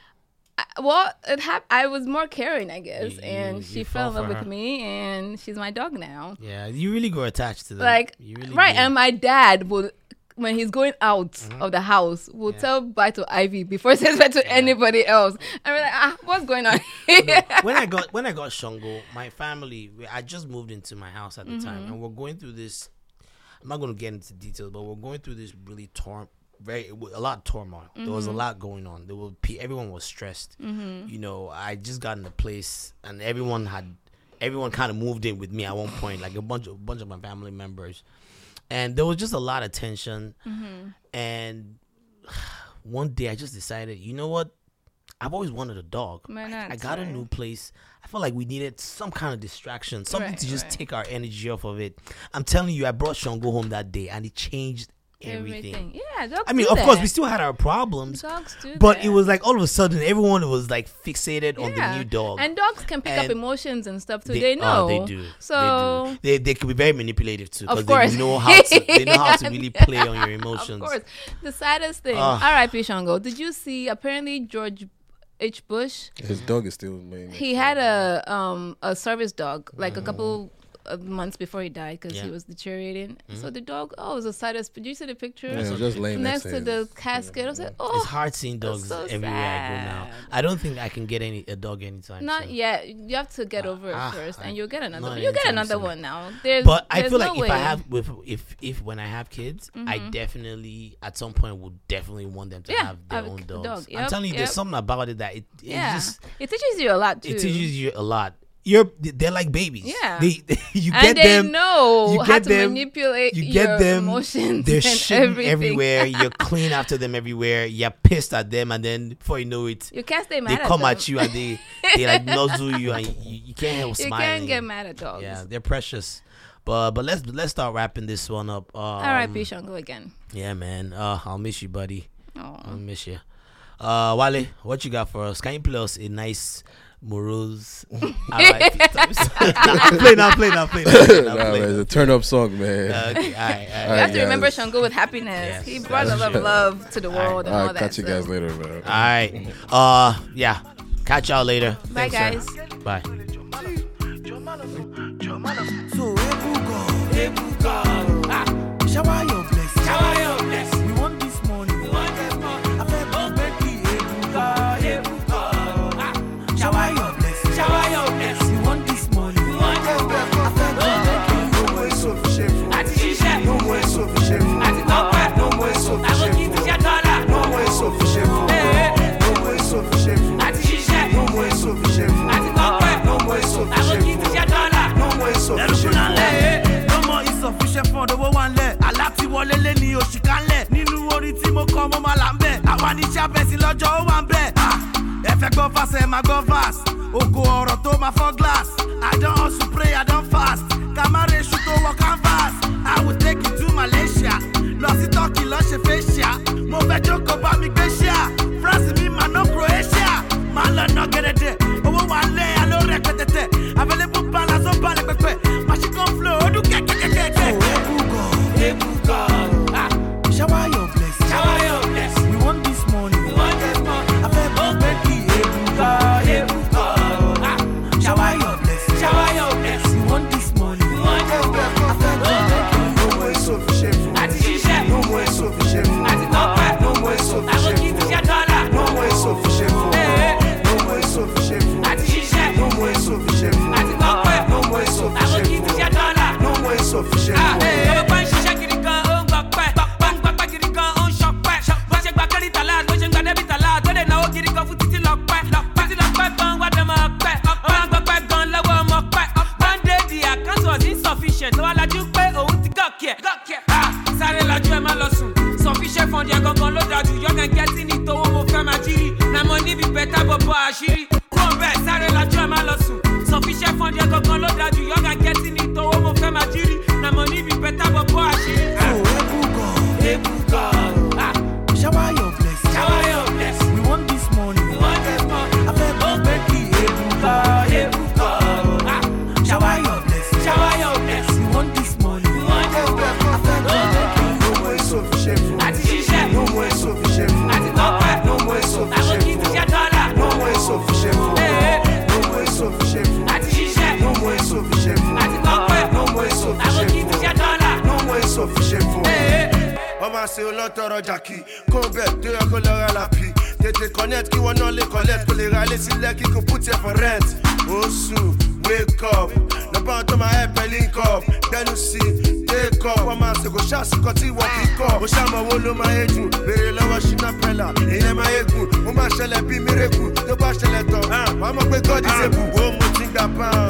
well, it hap- I was more caring, I guess, You- and you- she you fell in love with her. me, and she's my dog now. Yeah, you really go attached to them. Like you really right, do. and my dad would. When he's going out Mm-hmm. of the house, will tell bye to Ivy before he says bye to anybody else. I'm mean, like, ah, what's going on? when I got when I got Shango, my family, I just moved into my house at the time, Mm-hmm. and we're going through this. I'm not going to get into details, but we're going through this really torn, very a lot of turmoil. There was a Mm-hmm. lot going on. There were everyone was stressed. You know, I just got in the place, and everyone had everyone kind of moved in with me at one point, like a bunch of bunch of my family members, and there was just a lot of tension. Mm-hmm. And one day, I just decided, you know what? I've always wanted a dog. I- I, got a new place. I felt like we needed some kind of distraction, something Right, to just right. take our energy off of it. I'm telling you, I brought Shango home that day, and it changed everything. Yeah, dogs I mean, do of course, we still had our problems, Dogs do but that. it was like all of a sudden, everyone was like fixated on the new dog. And dogs can pick up emotions and stuff too. They, oh, know. they do. So they, do. they they could be very manipulative too Of because course. they know how to they know how to really play on your emotions. Of course. The saddest thing, Ah. R.I.P. Shango. Did you see? Apparently, George H. Bush, His dog is still main. he had a um a service dog like a couple of months before he died because Yeah. he was deteriorating. So the dog, oh, it was the saddest. Did you see the picture? Yeah, just laying next next to the casket. I was like, oh, It's hard seeing dogs so everywhere I go now. I don't think I can get any a dog anytime. Not soon. yet. You have to get over it ah, first, I- and you'll get another. one. You'll get another soon. one now. There's, But I there's feel no like way. if I have with if if when I have kids, I definitely at some point would definitely want them to Mm-hmm. Yeah, have their have own dogs. dog. I'm telling you, there's something about it that it, it yeah, just it teaches you a lot too. it teaches you a lot. You're they're like babies. Yeah. they, you and get they them. know you how get to them, manipulate You get your them. emotions They're shitting everything. everywhere. You're clean after them everywhere. You're pissed at them, and then before you know it, You can't stay mad they at come them. at you and they they like nuzzle you, and you, you can't help You smiling. can't get mad at dogs. Yeah, they're precious. But but let's let's start wrapping this one up. Um, R.I.P. Shango again. Yeah, man. Uh, I'll miss you, buddy. Oh, I'll miss you. Uh, Wale, what you got for us? Can you play us a nice morose? R.I.P. type song? play now, play now, play now. nah, man, play it's a turn up song, man. Uh, okay, all right, all right. You have to guys. remember Shango with happiness. Yes, he brought a that's lot of love to the world and All all right, that. catch you so- guys later, man. All right. Uh, yeah. Catch y'all later. Bye, Thanks, sir. guys. Bye. So, oṣù kanlẹ̀ nínú orin tí mo kọ́ mo máa là ń bẹ̀. Àwa ní iṣẹ́ abẹ́sí lọ́jọ́ ó wà ń bẹ̀. Ah, ẹ fẹ́ gbọ́ fast ẹ máa gbọ́ fast. Ògo ọ̀rọ̀ tó máa fọ́ glass. I don hustle pray i don fast. Kàmáre ṣu tó wọ canvas. I will take you to malaysia. Lọ sí turkey lọ ṣe facial mo fẹ́ jókòó bá mi gbé ṣíà àṣírí. Kúrò bẹ́ẹ̀ sáré lajú ẹ má lọ sùn. Sufficient fund yẹn gangan ló dájú. Yọ̀gàn gẹ́tì olótọ́rọ̀ jàkì kó bẹ́ẹ̀ tó yẹ kó lọ́ra làpì tètè connect kí wọ́n náà lè collect kó lè ra ilé sílẹ̀ kí kò put here for rent oṣù wake up. Lọ́pọ̀ àwọn tó máa help ẹ link up. Gbẹ́nu sí take up wọ́n máa ṣe kò ṣàṣìkò tí wọ́n kì í kọ́ ó ṣàmọ̀ owó ló máa yé jù béèrè lọ́wọ́ ṣínà pẹ́lá ìyẹn máa yé gùn ó máa ṣẹlẹ̀ bí mírèkù tó bá ṣẹlẹ̀ tán wàá mọ̀ pé god is able wo mo ti gbà pound